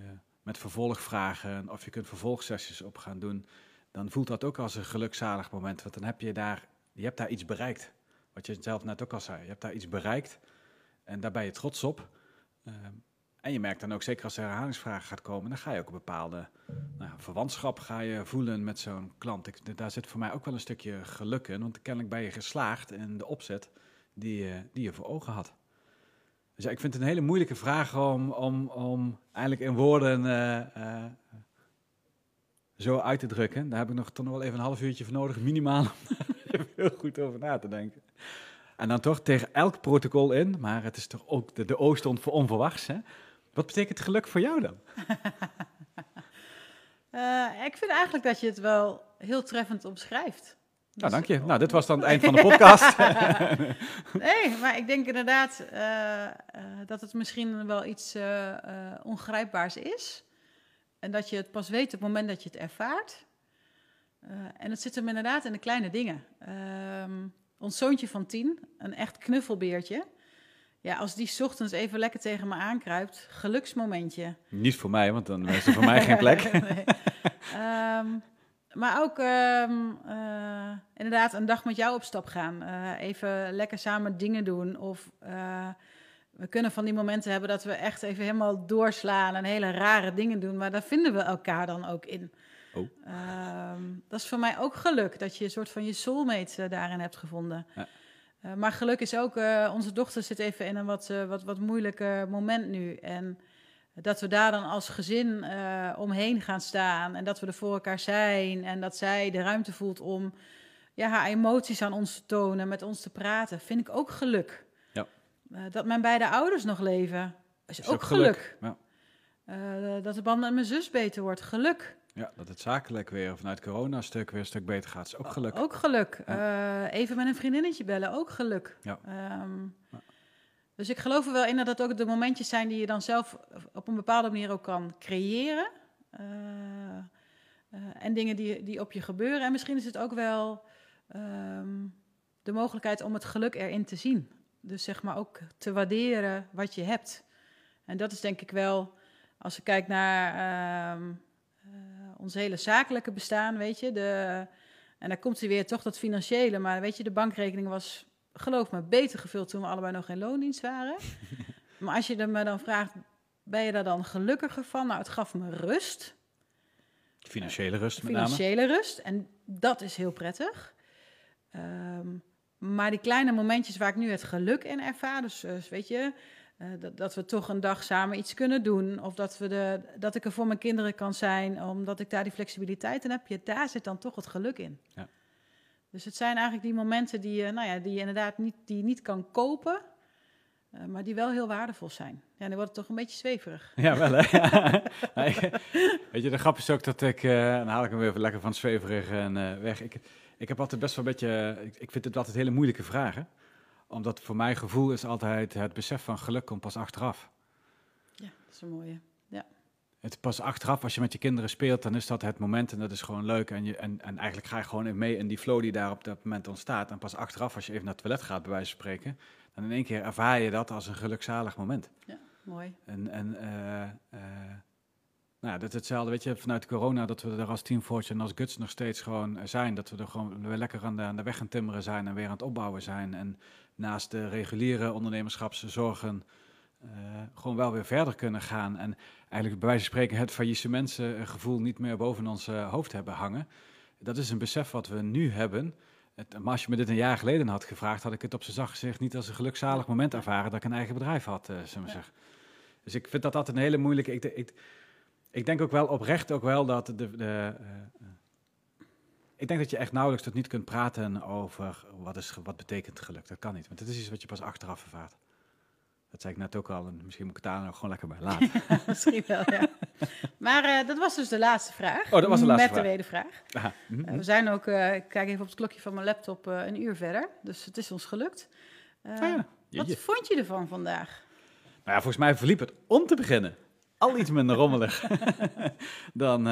S1: met vervolgvragen of je kunt vervolgsessies op gaan doen, dan voelt dat ook als een gelukzalig moment. Want dan heb je daar, je hebt daar iets bereikt. Wat je zelf net ook al zei. Je hebt daar iets bereikt en daar ben je trots op. Uh, en je merkt dan ook, zeker als er herhalingsvragen gaat komen, dan ga je ook een bepaalde nou, verwantschap ga je voelen met zo'n klant. Ik, daar zit voor mij ook wel een stukje geluk in, want kennelijk ben je geslaagd in de opzet die, die je voor ogen had. Dus ja, ik vind het een hele moeilijke vraag om, om, om eigenlijk in woorden uh, uh, zo uit te drukken. Daar heb ik nog toch nog wel even een half uurtje voor nodig, minimaal, om heel goed over na te denken. En dan toch tegen elk protocol in, maar het is toch ook, de, de O voor onverwachts. Hè? Wat betekent geluk voor jou dan?
S2: ik vind eigenlijk dat je het wel heel treffend omschrijft.
S1: Nou, dank je. Nou, dit was dan het eind van de podcast.
S2: nee, maar ik denk inderdaad uh, uh, dat het misschien wel iets uh, ongrijpbaars is. En dat je het pas weet op het moment dat je het ervaart. en het zit hem inderdaad in de kleine dingen. Ehm, ons zoontje van tien, een echt knuffelbeertje. Ja, als die ochtends even lekker tegen me aankruipt, geluksmomentje.
S1: Niet voor mij, want dan is er voor mij geen plek. nee.
S2: um, maar ook ehm, eh, inderdaad een dag met jou op stap gaan. Uh, even lekker samen dingen doen. Of uh, we kunnen van die momenten hebben dat we echt even helemaal doorslaan en hele rare dingen doen. Maar daar vinden we elkaar dan ook in. Oh. Ehm, dat is voor mij ook geluk, dat je een soort van je soulmate daarin hebt gevonden. Ja. maar geluk is ook, onze dochter zit even in een wat, wat, wat moeilijker moment nu. En dat we daar dan als gezin uh, omheen gaan staan en dat we er voor elkaar zijn en dat zij de ruimte voelt om ja, haar emoties aan ons te tonen, met ons te praten, vind ik ook geluk. Ja. Uh, dat mijn beide ouders nog leven, is, ook, geluk. Ja. Uh, dat de band met mijn zus beter wordt, geluk.
S1: Ja, dat het zakelijk weer vanuit corona-stuk weer een stuk beter gaat, is ook geluk.
S2: Ook geluk. even met een vriendinnetje bellen, ook geluk. Ja. Um, ja. Dus ik geloof er wel in dat dat ook de momentjes zijn die je dan zelf op een bepaalde manier ook kan creëren. Uh, uh, en dingen die, die op je gebeuren. En misschien is het ook wel um, de mogelijkheid om het geluk erin te zien. Dus zeg maar ook te waarderen wat je hebt. En dat is denk ik wel, als je kijkt naar uh, ons hele zakelijke bestaan, weet je. De, en dan komt hij weer toch dat financiële, maar weet je, de bankrekening was geloof me, beter gevuld toen we allebei nog geen loondienst waren. maar als je me dan vraagt, ben je daar dan gelukkiger van? Nou, het gaf me rust.
S1: Financiële rust
S2: met Financiële rust. En dat is heel prettig. Ehm, maar die kleine momentjes waar ik nu het geluk in ervaar, dus, dus weet je, uh, dat, dat, we toch een dag samen iets kunnen doen, of dat, we de, dat ik er voor mijn kinderen kan zijn, omdat ik daar die flexibiliteit in heb, je, daar zit dan toch het geluk in. Ja. Dus het zijn eigenlijk die momenten die, je, nou ja, die je inderdaad niet, die niet kan kopen, uh, maar die wel heel waardevol zijn. Ja, dan wordt het toch een beetje zweverig.
S1: Ja, wel hè. Weet je, de grap is ook dat ik, uh, dan haal ik hem weer even lekker van zweverig en uh, weg. Ik, ik heb altijd best wel een beetje, ik, ik vind het altijd hele moeilijke vragen. Omdat voor mijn gevoel is altijd het besef van geluk komt pas achteraf.
S2: Ja, dat is een mooie
S1: het pas achteraf, als je met je kinderen speelt, dan is dat het moment en dat is gewoon leuk. En, je, en, en eigenlijk ga je gewoon mee in die flow die daar op dat moment ontstaat. En pas achteraf, als je even naar het toilet gaat, bij wijze van spreken, dan in één keer ervaar je dat als een gelukzalig moment.
S2: Ja, mooi.
S1: En, en uh, uh, nou, dat is hetzelfde, weet je, vanuit corona, dat we er als Team Forge en als Guts nog steeds gewoon zijn. Dat we er gewoon weer lekker aan de, aan de weg gaan timmeren zijn en weer aan het opbouwen zijn. En naast de reguliere ondernemerschapszorgen uh, gewoon wel weer verder kunnen gaan. En eigenlijk bij wijze van spreken het faillissementsgevoel niet meer boven ons uh, hoofd hebben hangen. Dat is een besef wat we nu hebben. Het, maar als je me dit een jaar geleden had gevraagd, had ik het op zijn zacht gezegd niet als een gelukzalig moment ervaren dat ik een eigen bedrijf had, uh, zullen we zeggen. Dus ik vind dat altijd een hele moeilijke. Ik, ik, ik, denk ook wel oprecht ook wel dat de. de ik denk dat je echt nauwelijks tot niet kunt praten over wat, is, wat betekent geluk. Dat kan niet, want het is iets wat je pas achteraf ervaart. Dat zei ik net ook al. En misschien moet ik het daar nog gewoon lekker bij laten.
S2: misschien wel, ja. Maar uh, dat was dus de laatste vraag.
S1: Oh, dat was de laatste
S2: Met de wedervraag. Uh, we zijn ook, uh, ik kijk even op het klokje van mijn laptop, een uur verder. Dus het is ons gelukt. Oh, ja. Wat vond je ervan vandaag?
S1: Nou ja, volgens mij verliep het om te beginnen al iets minder rommelig dan,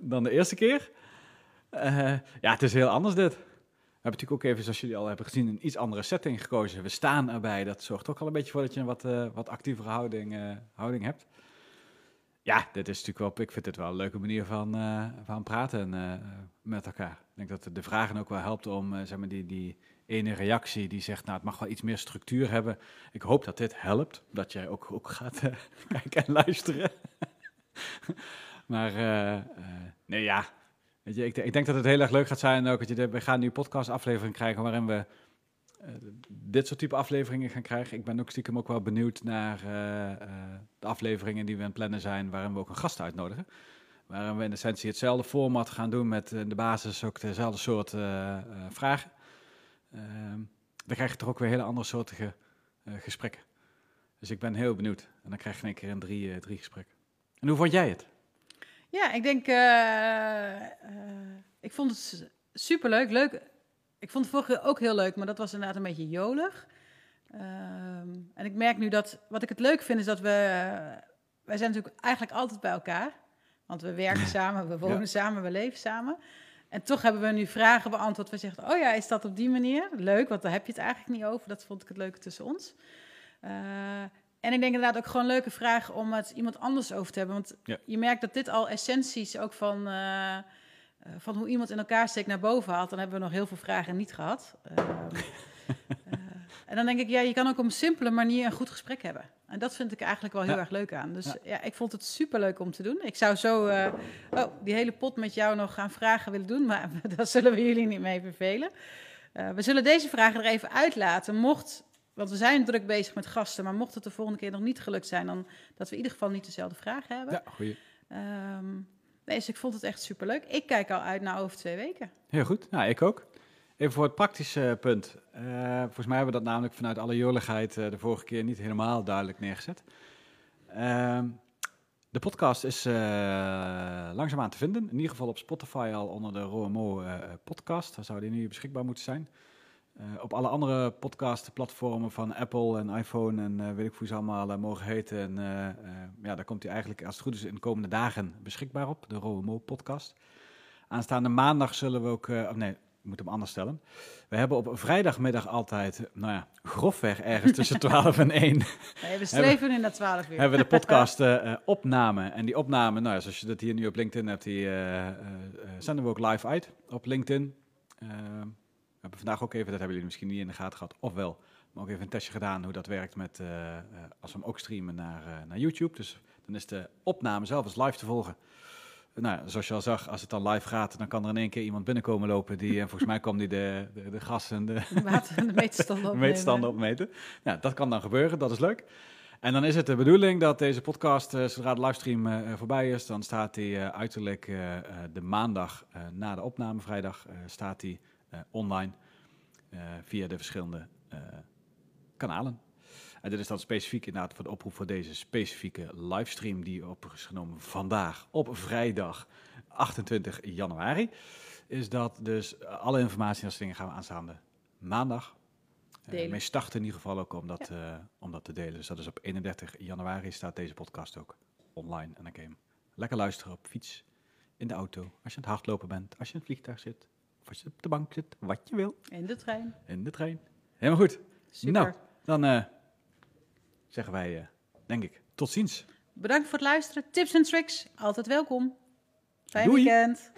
S1: dan de eerste keer. ja, het is heel anders dit hebben natuurlijk ook even, zoals jullie al hebben gezien, een iets andere setting gekozen. We staan erbij. Dat zorgt ook al een beetje voor dat je een wat, uh, wat actievere houding, uh, houding hebt. Ja, dit is natuurlijk wel, ik vind dit wel een leuke manier van, uh, van praten met elkaar. Ik denk dat de vragen ook wel helpt om zeg maar die, die ene reactie die zegt, nou het mag wel iets meer structuur hebben. Ik hoop dat dit helpt, dat jij ook, ook gaat kijken en luisteren. maar nee ja, Weet je, ik, ik, denk dat het heel erg leuk gaat zijn ook. Dat je we gaan nu een podcastaflevering krijgen waarin we uh, dit soort type afleveringen gaan krijgen. Ik ben ook stiekem ook wel benieuwd naar uh, uh, de afleveringen die we aan het plannen zijn, waarin we ook een gast uitnodigen. Waarin we in essentie hetzelfde format gaan doen met in de basis ook dezelfde soort vragen. Ehm, dan krijg je toch ook weer hele andere soortige gesprekken. Dus ik ben heel benieuwd. En dan krijg je in keer een drie, drie gesprekken. En hoe vond jij het?
S2: Ja, ik denk, uh, ik vond het superleuk. Leuk. Ik vond het vorige ook heel leuk, maar dat was inderdaad een beetje jolig. Ehm, en ik merk nu dat, wat ik het leuk vind, is dat we, wij zijn natuurlijk eigenlijk altijd bij elkaar. Want we werken samen, we wonen samen, we leven samen. En toch hebben we nu vragen beantwoord. We zeggen, oh ja, is dat op die manier? Leuk, want daar heb je het eigenlijk niet over. Dat vond ik het leuke tussen ons. Uh, en ik denk inderdaad ook gewoon leuke vragen om het iemand anders over te hebben. Want je merkt dat dit al essenties ook van, uh, van hoe iemand in elkaar steekt naar boven haalt, dan hebben we nog heel veel vragen niet gehad. Ehm, en dan denk ik, ja, je kan ook op een simpele manier een goed gesprek hebben. En dat vind ik eigenlijk wel heel erg leuk aan. Dus ja. ik vond het super leuk om te doen. Ik zou zo oh, die hele pot met jou nog gaan vragen willen doen, maar daar zullen we jullie niet mee vervelen. We zullen deze vragen er even uitlaten. Mocht, want we zijn druk bezig met gasten, maar mocht het de volgende keer nog niet gelukt zijn, dan dat we in ieder geval niet dezelfde vragen hebben.
S1: Ja, goeie.
S2: Um, nee, dus ik vond het echt super leuk. Ik kijk al uit naar over twee weken.
S1: Heel goed. Nou, ik ook. Even voor het praktische punt. Uh, volgens mij hebben we dat namelijk vanuit alle joligheid uh, de vorige keer niet helemaal duidelijk neergezet. Uh, de podcast is langzaamaan te vinden. In ieder geval op Spotify al onder de ROMO podcast. Daar zou die nu beschikbaar moeten zijn. Op alle andere podcastplatformen van Apple en iPhone en weet ik hoe ze allemaal mogen heten. En ja, daar komt hij eigenlijk als het goed is in de komende dagen beschikbaar op. De ROMO podcast. Aanstaande maandag zullen we ook, of nee, ik moet hem anders stellen. We hebben op vrijdagmiddag altijd, nou ja, grofweg ergens tussen 12 en 1.
S2: Nee, we streven in naar 12 uur.
S1: Hebben we de podcast opname. En die opname, nou ja, zoals je dat hier nu op LinkedIn hebt, die zenden we ook live uit op LinkedIn. We hebben vandaag ook even, dat hebben jullie misschien niet in de gaten gehad, ofwel, maar ook even een testje gedaan hoe dat werkt met, als we hem ook streamen naar, naar YouTube. Dus dan is de opname zelf als live te volgen nou, zoals je al zag, als het dan live gaat, dan kan er in één keer iemand binnenkomen lopen. Die, en volgens mij kwam die de, de, de gas en de,
S2: de meetstanden opmeten.
S1: meetstanden opmeten. Ja, dat kan dan gebeuren, dat is leuk. En dan is het de bedoeling dat deze podcast, zodra de livestream voorbij is, dan staat die uiterlijk de maandag na de opname, vrijdag, staat die online via de verschillende kanalen. En dit is dan specifiek inderdaad voor de oproep voor deze specifieke livestream die op is genomen vandaag op vrijdag 28 januari. Is dat dus alle informatie en dat dingen gaan we aanstaande maandag uh, mee starten in ieder geval ook om dat, ja. uh, om dat te delen. Dus dat is op 31 januari staat deze podcast ook online. En dan kun je hem lekker luisteren op fiets, in de auto, als je aan het hardlopen bent, als je in het vliegtuig zit, of als je op de bank zit, wat je wil.
S2: In de trein.
S1: In de trein. Helemaal goed.
S2: Super.
S1: Nou, dan uh, zeggen wij, uh, denk ik, tot ziens.
S2: Bedankt voor het luisteren. Tips en tricks, altijd welkom. Fijn
S1: Doei.
S2: weekend.